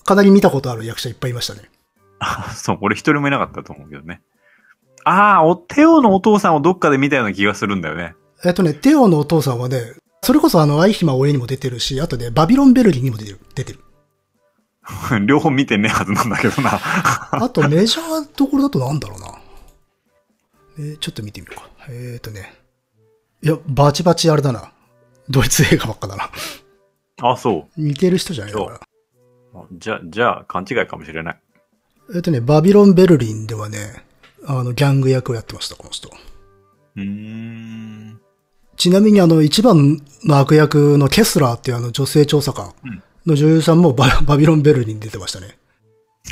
かなり見たことある役者いっぱいいましたね。あ そう、俺一人もいなかったと思うけどね。ああ、お、テオのお父さんをどっかで見たような気がするんだよね。えっとね、テオのお父さんはね、それこそあの、アイヒマ親にも出てるし、あとね、バビロンベルリンにも出てる。出てる。両方見てねえはずなんだけどな。あとメジャーどころだとなんだろうな。えーちょっと見てみようか。えっ、とね。いや、バチバチあれだな。ドイツ映画ばっかだな。あ、そ似てる人じゃないのか。じゃあ、じゃあ、勘違いかもしれない。えっ、とね、バビロンベルリンではね、あの、ギャング役をやってました、この人。うーん。ちなみにあの、一番の悪役のケスラーっていうあの、女性調査官うんの女優さんもバ バビロンベルリンに出てましたね。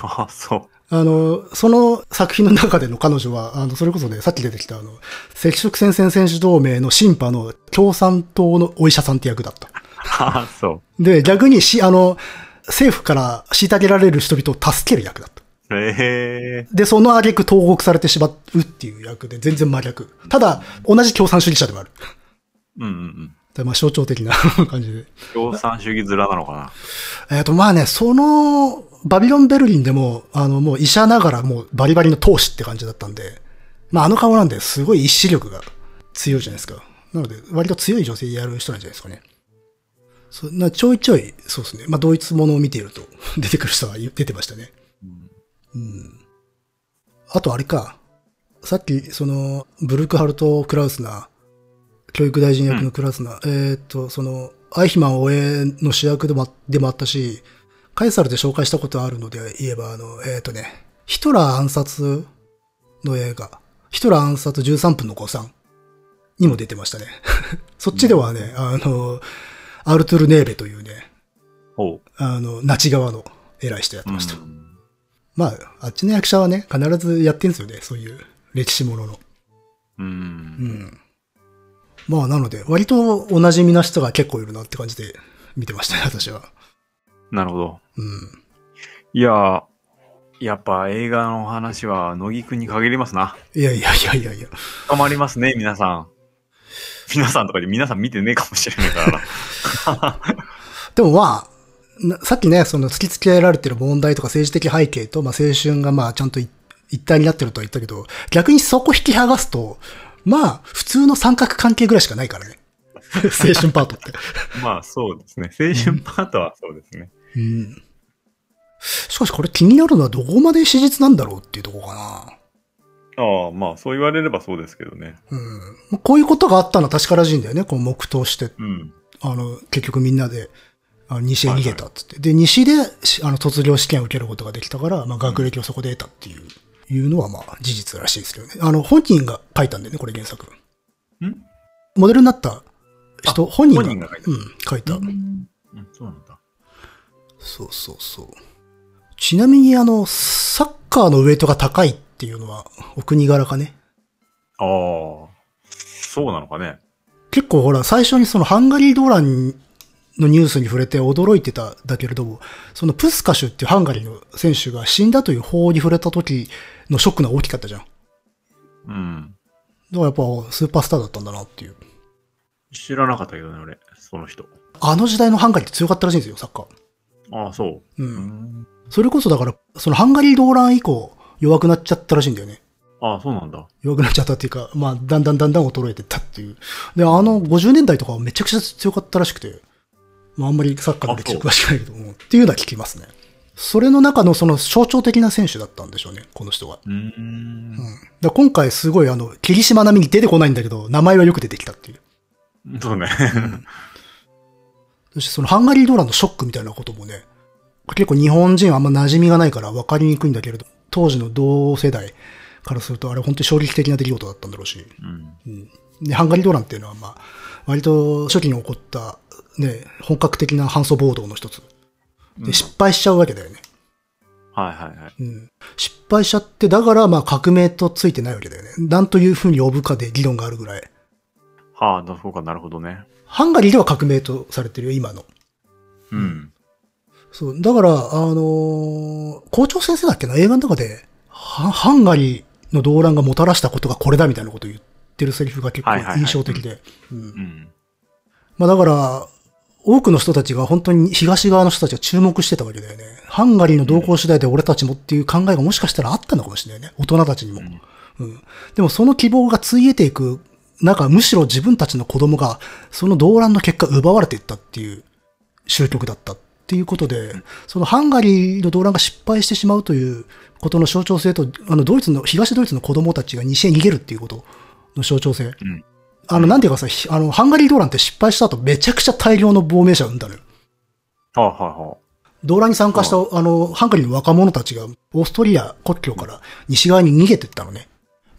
あ、そう。あの、その作品の中での彼女は、あの、それこそね、さっき出てきたあの、赤色戦線選手同盟の審判の共産党のお医者さんって役だった。あ、そう。で、逆にし、あの、政府から虐げられる人々を助ける役だった。ええで、その挙句投獄されてしまうっていう役で全然真逆。ただ、同じ共産主義者でもある。うんうんうん。でまあ象徴的な 感じで。共産主義面なのかな？えっ、と、まあね、その、バビロンベルリンでも、あの、もう医者ながらもうバリバリの闘士って感じだったんで、まああの顔なんで、すごい意志力が強いじゃないですか。なので、割と強い女性やる人なんじゃないですかね。そなちょいちょい、そうですね。まあ、ドイツものを見ていると、出てくる人は出てましたね。うん。あとあれか。さっき、その、ブルクハルト・クラウスナー、教育大臣役のクラウスナー、えーっと、その、アイヒマン応援の主役でもあでもあったし、カエサルで紹介したことあるので言えば、あの、えーっとね、ヒトラー暗殺の映画、ヒトラー暗殺13分の誤算にも出てましたね。そっちではね、あの、アルトゥル・ネーベというね、ほう。あの、ナチ側の偉い人やってました。うんまあ、あっちの役者はね、必ずやってんすよね、そういう歴史ものの。う。うんん。まあ、なので、割とお馴染みな人が結構いるなって感じで見てましたね、私は。なるほど。うん。いやー、やっぱ映画の話は乃木くんに限りますな。いやいやいやいやいや。深まりますね、皆さん。皆さんとかで皆さん見てねえかもしれないからな。でもまあ、なさっきね、その突きつけられてる問題とか政治的背景と、まあ青春がまあちゃんとい一体になってるとは言ったけど、逆にそこ引き剥がすと、まあ、普通の三角関係ぐらいしかないからね。青春パートって。まあそうですね。青春パートはそうですね。うん。しかしこれ気になるのはどこまで史実なんだろうっていうところかな。ああ、まあそう言われればそうですけどね。うん。こういうことがあったのは確からしいんだよね。こう黙祷して、うん。あの、結局みんなで、あの西へ逃げたっつって。で、西で、しあの、卒業試験を受けることができたから、まあ、学歴をそこで得たっていう、いうのはまあ、事実らしいですけどね。あの、本人が書いたんだよね、これ原作。ん？モデルになった人、本人が。本人が書いたうん、書いた。うん、そうなんだ。そうそうそう。ちなみにあの、サッカーのウェイトが高いっていうのは、お国柄かね。ああ、そうなのかね。結構ほら、最初にそのハンガリードーランのニュースに触れて驚いてただけれども、そのプスカシュっていうハンガリーの選手が死んだという報に触れた時のショックが大きかったじゃん。だかうん。らやっぱスーパースターだったんだなっていう。知らなかったけどね、俺。その人。あの時代のハンガリーって強かったらしいんですよ、サッカー。ああ、そう。う。うんん。それこそだから、そのハンガリードーラン以降、弱くなっちゃったらしいんだよね。ああ、そうなんだ。弱くなっちゃったっていうか、まあ、だんだんだんだん衰えてったっていう。で、あの、50年代とかはめちゃくちゃ強かったらしくて、まあ、あんまりサッカーの歴史詳しくないけども、っていうのは聞きますね。それの中のその象徴的な選手だったんでしょうね、この人は。うーん。うん。だ今回すごいあの、霧島並みに出てこないんだけど、名前はよく出てきたっていう。そうね。そしてそのハンガリードーランのショックみたいなこともね、結構日本人はあんま馴染みがないから分かりにくいんだけれど、当時の同世代からするとあれ本当に衝撃的な出来事だったんだろうし。うん。で、ハンガリードーランっていうのは、まあ、割と初期に起こった、ね、本格的な反祖暴動の一つ。で、失敗しちゃうわけだよね。はいはいはい。うん。失敗しちゃって、だから、まあ、革命とついてないわけだよね。なんというふうに呼ぶかで議論があるぐらい。はあ、そうか、なるほどね。ハンガリーでは革命とされてるよ、今の。うん。そう。だから、あのー校長先生だっけな、映画の中で、ハハンガリーの動乱がもたらしたことがこれだみたいなことを言ってるセリフが結構印象的で。うんうん。まあだから、多くの人たちが本当に東側の人たちが注目してたわけだよね。ハンガリーの動向次第で俺たちもっていう考えがもしかしたらあったのかもしれないね。大人たちにも。うん。でもその希望がついえていく中、むしろ自分たちの子供がその動乱の結果奪われていったっていう終局だったっていうことで、そのハンガリーの動乱が失敗してしまうということの象徴性と、あのドイツの、東ドイツの子供たちが西へ逃げるっていうことの象徴性。うん。あの、なんていうかさ、ひあの、ハンガリー動乱って失敗した後、めちゃくちゃ大量の亡命者を生んだのよ。はあはあはあ。動乱に参加した、あの、ハンガリーの若者たちが、オーストリア国境から西側に逃げてったのね。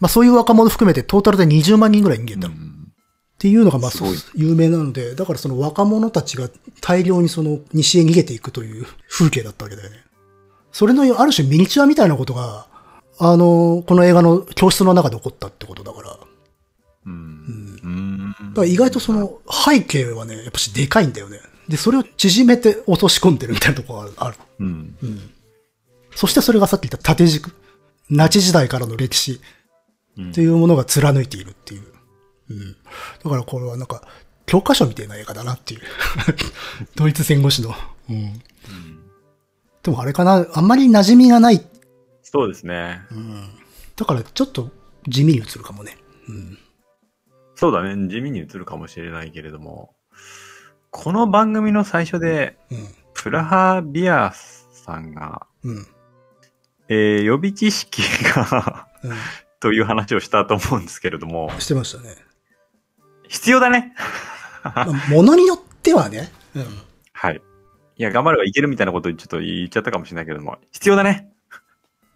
まあそういう若者含めてトータルで20万人ぐらい逃げたの。っうん。ていうのが、まあ、すごい有名なので、だからその若者たちが大量にその西へ逃げていくという風景だったわけだよね。それのある種ミニチュアみたいなことが、あの、この映画の教室の中で起こったってことだから。うん。うん。だから意外とその背景はね、やっぱしでかいんだよね。で、それを縮めて落とし込んでるみたいなところがある。うん。そしてそれがさっき言った縦軸。ナチ時代からの歴史っていうものが貫いているっていう。うん。だからこれはなんか、教科書みたいな映画だなっていう。ドイツ戦後史の。うん。でもあれかな、あんまり馴染みがない。そうですね。だからちょっと地味に映るかもね。うん。そうだね。地味に映るかもしれないけれども、この番組の最初で、うん。プラハビアさんが、うん。えー予備知識がうという話をしたと思うんですけれども、ん。してましたね。必要だね。まあ、ものによってはね。うん。はい。いや、頑張ればいけるみたいなことちょっと言っちゃったかもしれないけれども、必要だね。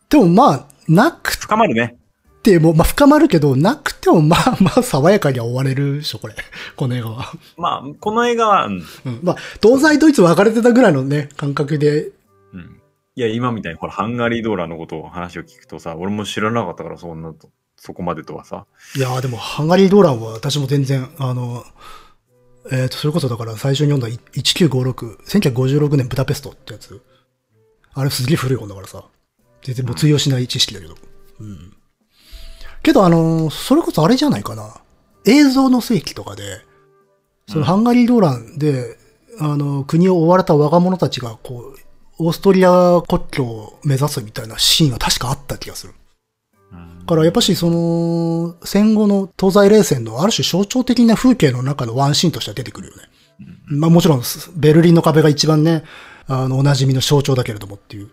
でもまあ、なく深まるね。ても、まあ深まるけど、なくてもまあまあ爽やかには終われるでしょ、これ。この映画は。まあ、この映画は、うん。うん。まあ、東西ドイツ分かれてたぐらいのね、感覚で。うん。いや、今みたいに、ほら、ハンガリードーラーのことを話を聞くとさ、俺も知らなかったから、そんなと。そこまでとはさ。いやーでも、ハンガリーローランは私も全然、あの、えっ、と、それこそだから最初に読んだ1956、1956年ブダペストってやつ。あれすげえ古い本だからさ。全然もう通用しない知識だけど。うん。けどあのーそれこそあれじゃないかな。映像の世紀とかで、そのハンガリーローランで、あの、国を追われた若者たちが、こう、オーストリア国境を目指すみたいなシーンが確かあった気がする。だからやっぱしその、戦後の東西冷戦のある種象徴的な風景の中のワンシーンとしては出てくるよね。まあもちろん、ベルリンの壁が一番ね、あの、おなじみの象徴だけれどもっていう。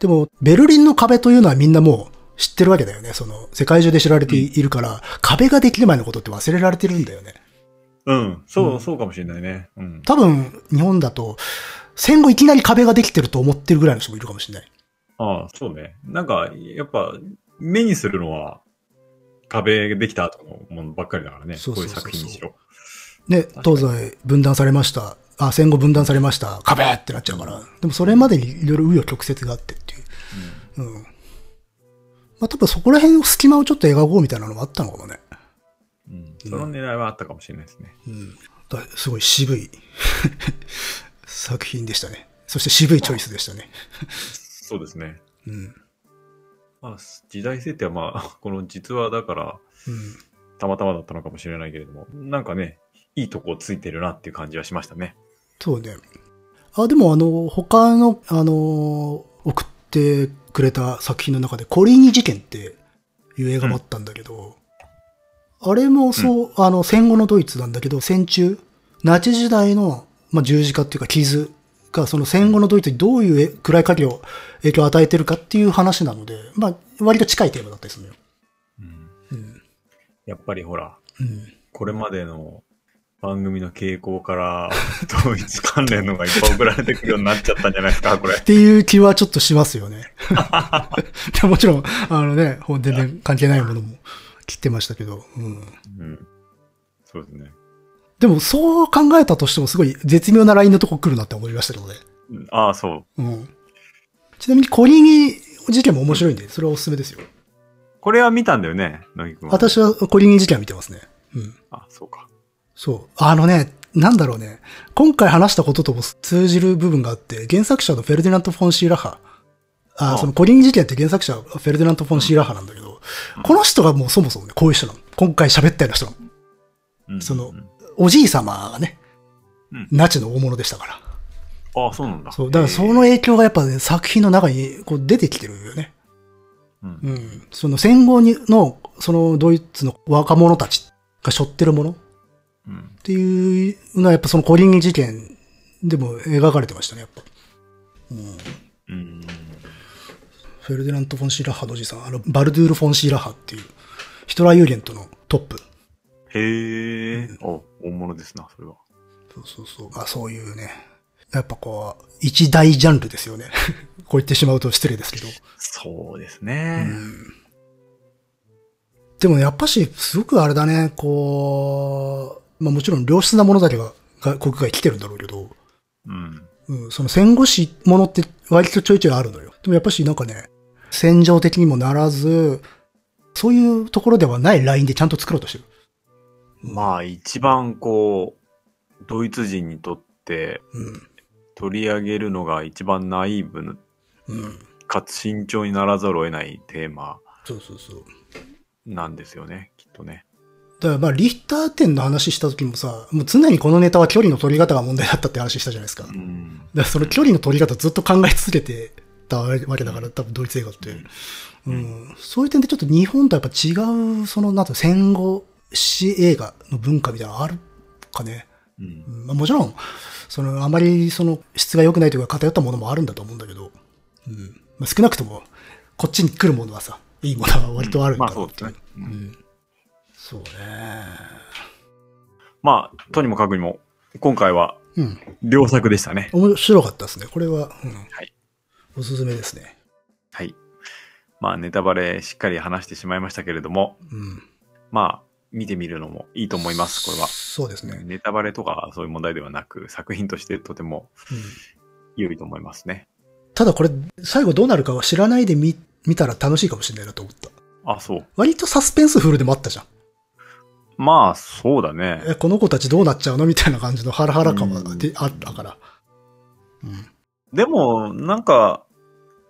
でも、ベルリンの壁というのはみんなもう知ってるわけだよね。その、世界中で知られているから、壁ができる前のことって忘れられてるんだよね。うん。そう、そうかもしれないね。うん。多分、日本だと、戦後いきなり壁ができてると思ってるぐらいの人もいるかもしれない。ああ、そうね。なんか、やっぱ、目にするのは、壁ができた後のものばっかりだからね。そうそうそうそうこういう作品にしろ。ね、東西分断されました。あ、戦後分断されました。壁ってなっちゃうから。でもそれまでにいろいろ紆余曲折があってっていう。うん。まあ多分そこら辺の隙間をちょっと描こうみたいなのもあったのかもね。うん。その狙いはあったかもしれないですね。うん。だすごい渋い 作品でしたね。そして渋いチョイスでしたね。そうですね。うん。まあ、時代設定はまあ、この実話だから、うん。たまたまだったのかもしれないけれども、なんかね、いいとこついてるなっていう感じはしましたね。そうね。あ、でもあの、他の、あの、送ってくれた作品の中で、コリーニ事件っていう映画もあったんだけど、あれもそう、あの、戦後のドイツなんだけど、戦中、ナチ時代の、まあ、十字架っていうか傷が、その戦後のドイツにどういうえ暗い影を、影響を与えてるかっていう話なので、まあ、割と近いテーマだったりするのよ。うん。うん。やっぱりほら、うん。これまでの番組の傾向から、統一関連のがいっぱい送られてくるようになっちゃったんじゃないですか、これっ。ていう気はちょっとしますよね。でもちろん、あのね、全然関係ないものも切ってましたけど。うん、うん。そうですね。でも、そう考えたとしてもすごい絶妙なラインのとこ来るなって思いましたけどね。うんああ、そう。うん。ちなみに、コリニ事件も面白いんで、それはおすすめですよ。これは見たんだよね、乃木くんは。私はコリニ事件は見てますね。うん。あ、そうか。そう。あのね、なんだろうね。今回話したこととも通じる部分があって、原作者のフェルディナント・フォン・シーラハ。ああそのコリン事件って原作者はフェルディナント・フォン・シーラハなんだけど、この人がもうそもそもね、こういう人なの。今回喋ったような人なの。うんそのうんおじい様がね、うんナチの大物でしたから。ああ、そうなんだ。そう。だからその影響がやっぱね、作品の中にこう出てきてるよね。うんうん。その戦後にの、そのドイツの若者たちが背負ってるものっうん。ていうのはやっぱそのコリン事件でも描かれてましたね、やっぱ。うん。フェルディナント・フォン・シーラッハのおじさん、あの、バルドゥール・フォン・シーラッハっていう、ヒトラー・ユーゲントのトップ。へえ、お、大物ですな、それは。そうそうそう。あ、そういうね。やっぱこう、一大ジャンルですよね。こう言ってしまうと失礼ですけど。そうですね。でもやっぱし、すごくあれだね、こう、まあもちろん良質なものだけが、が国外来てるんだろうけど、うん。うん、その戦後史ものって割とちょいちょいあるのよ。でもやっぱしなんかね、戦場的にもならず、そういうところではないラインでちゃんと作ろうとしてる。まあ、一番こう、ドイツ人にとってうん。取り上げるのが一番ナイーブうん。かつ慎重にならざるを得ないテーマそうそうそう。なんですよね、きっとね。だからまあ、リヒター店の話した時もさ、もう常にこのネタは距離の取り方が問題だったって話したじゃないですか。だかうん。らその距離の取り方ずっと考え続けてたわけだから、多分ドイツ映画って。うん。そういう点でちょっと日本とやっぱ違う、その、なんていうの戦後史映画の文化みたいなのあるかね。うんう。んまあ、もちろん、その、あまりその質が良くないというか偏ったものもあるんだと思うんだけど、うん。まあ、少なくとも、こっちに来るものはさ、いいものは割とあるんだまあそうですね。ううんん。そうね。まあ、とにもかくにも、今回はうん。良作でしたね。面白かったですね。これは、うん。はい。おすすめですね。はい。まあ、ネタバレしっかり話してしまいましたけれども、うん。まあ、見てみるのもいいと思います、これは。そうですね。ネタバレとかそういう問題ではなく、作品としてとてもうん。良いと思いますね。ただこれ、最後どうなるかは知らないで見、見たら楽しいかもしれないなと思った。あ、そう。割とサスペンスフルでもあったじゃん。まあ、そうだね。え、この子たちどうなっちゃうのみたいな感じのハラハラ感はで、あったから。うん。でも、なんか、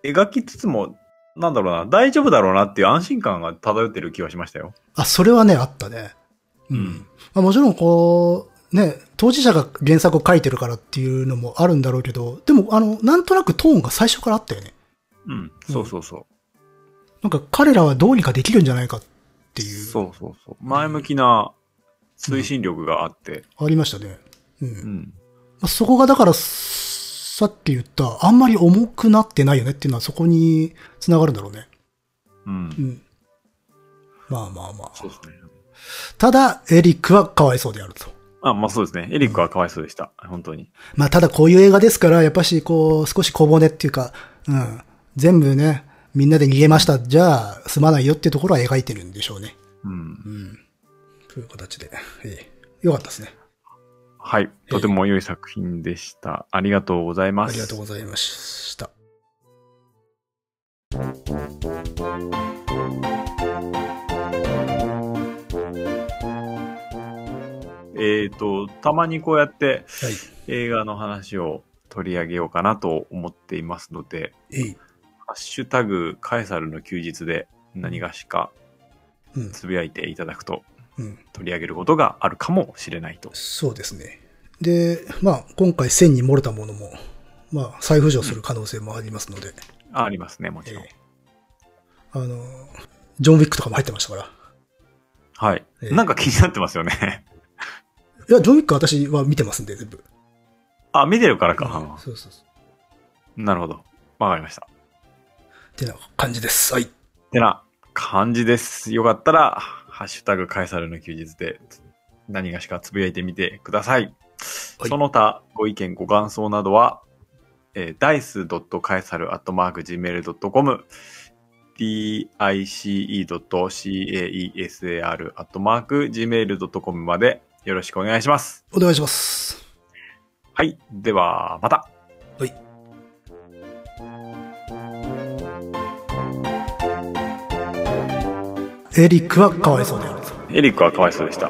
描きつつも、なんだろうな、大丈夫だろうなっていう安心感が漂ってる気はしましたよ。あ、それはね、あったね。うん。うんまあ、もちろん、こう、ね、当事者が原作を書いてるからっていうのもあるんだろうけど、でも、あの、なんとなくトーンが最初からあったよね。うん、そうそうそう。なんか彼らはどうにかできるんじゃないかっていう。そうそうそう。前向きな推進力があって。ありましたね。うん。うん。まあ、そこがだから、さっき言った、あんまり重くなってないよねっていうのはそこに繋がるんだろうね。うんう。ん。まあまあまあ。そうですね。ただ、エリックはかわいそうであると。あ、まあそうですね。エリックはかわいそうでした。本当に。まあただこういう映画ですから、やっぱしこう、少し小骨っていうか、うん。全部ね、みんなで逃げました。じゃあ、済まないよっていうところは描いてるんでしょうね。うん。うん。という形で。ええ。よかったですね。はい。とても良い作品でした。ありがとうございます。ありがとうございました。えっ、と、たまにこうやってはい。映画の話を取り上げようかなと思っていますので、えい。ハッシュタグ、カエサルの休日で何がしかうん。つぶやいていただくとうん。取り上げることがあるかもしれないと。そうですね。で、まあ、今回線に漏れたものも、まあ、再浮上する可能性もありますので、あありますね、もちろん。ええあの、ジョン・ウィックとかも入ってましたから。はい、ええなんか気になってますよね。いや、ジョン・ウィックは私は見てますんで、全部。あ、見てるからうんか。そうそうそう。なるほど。わかりました。ってな感じです。はい。てな感じです。よかったら、ハッシュタグカエサルの休日で何がしかつぶやいてみてください。はいその他、ご意見、ご感想などは、えー、dice.caesar.gmail.com dice.caesar.gmail.com までよろしくお願いします。お願いします。はい。では、また。エリックはかわいそうである。エリックはかわいそうでした。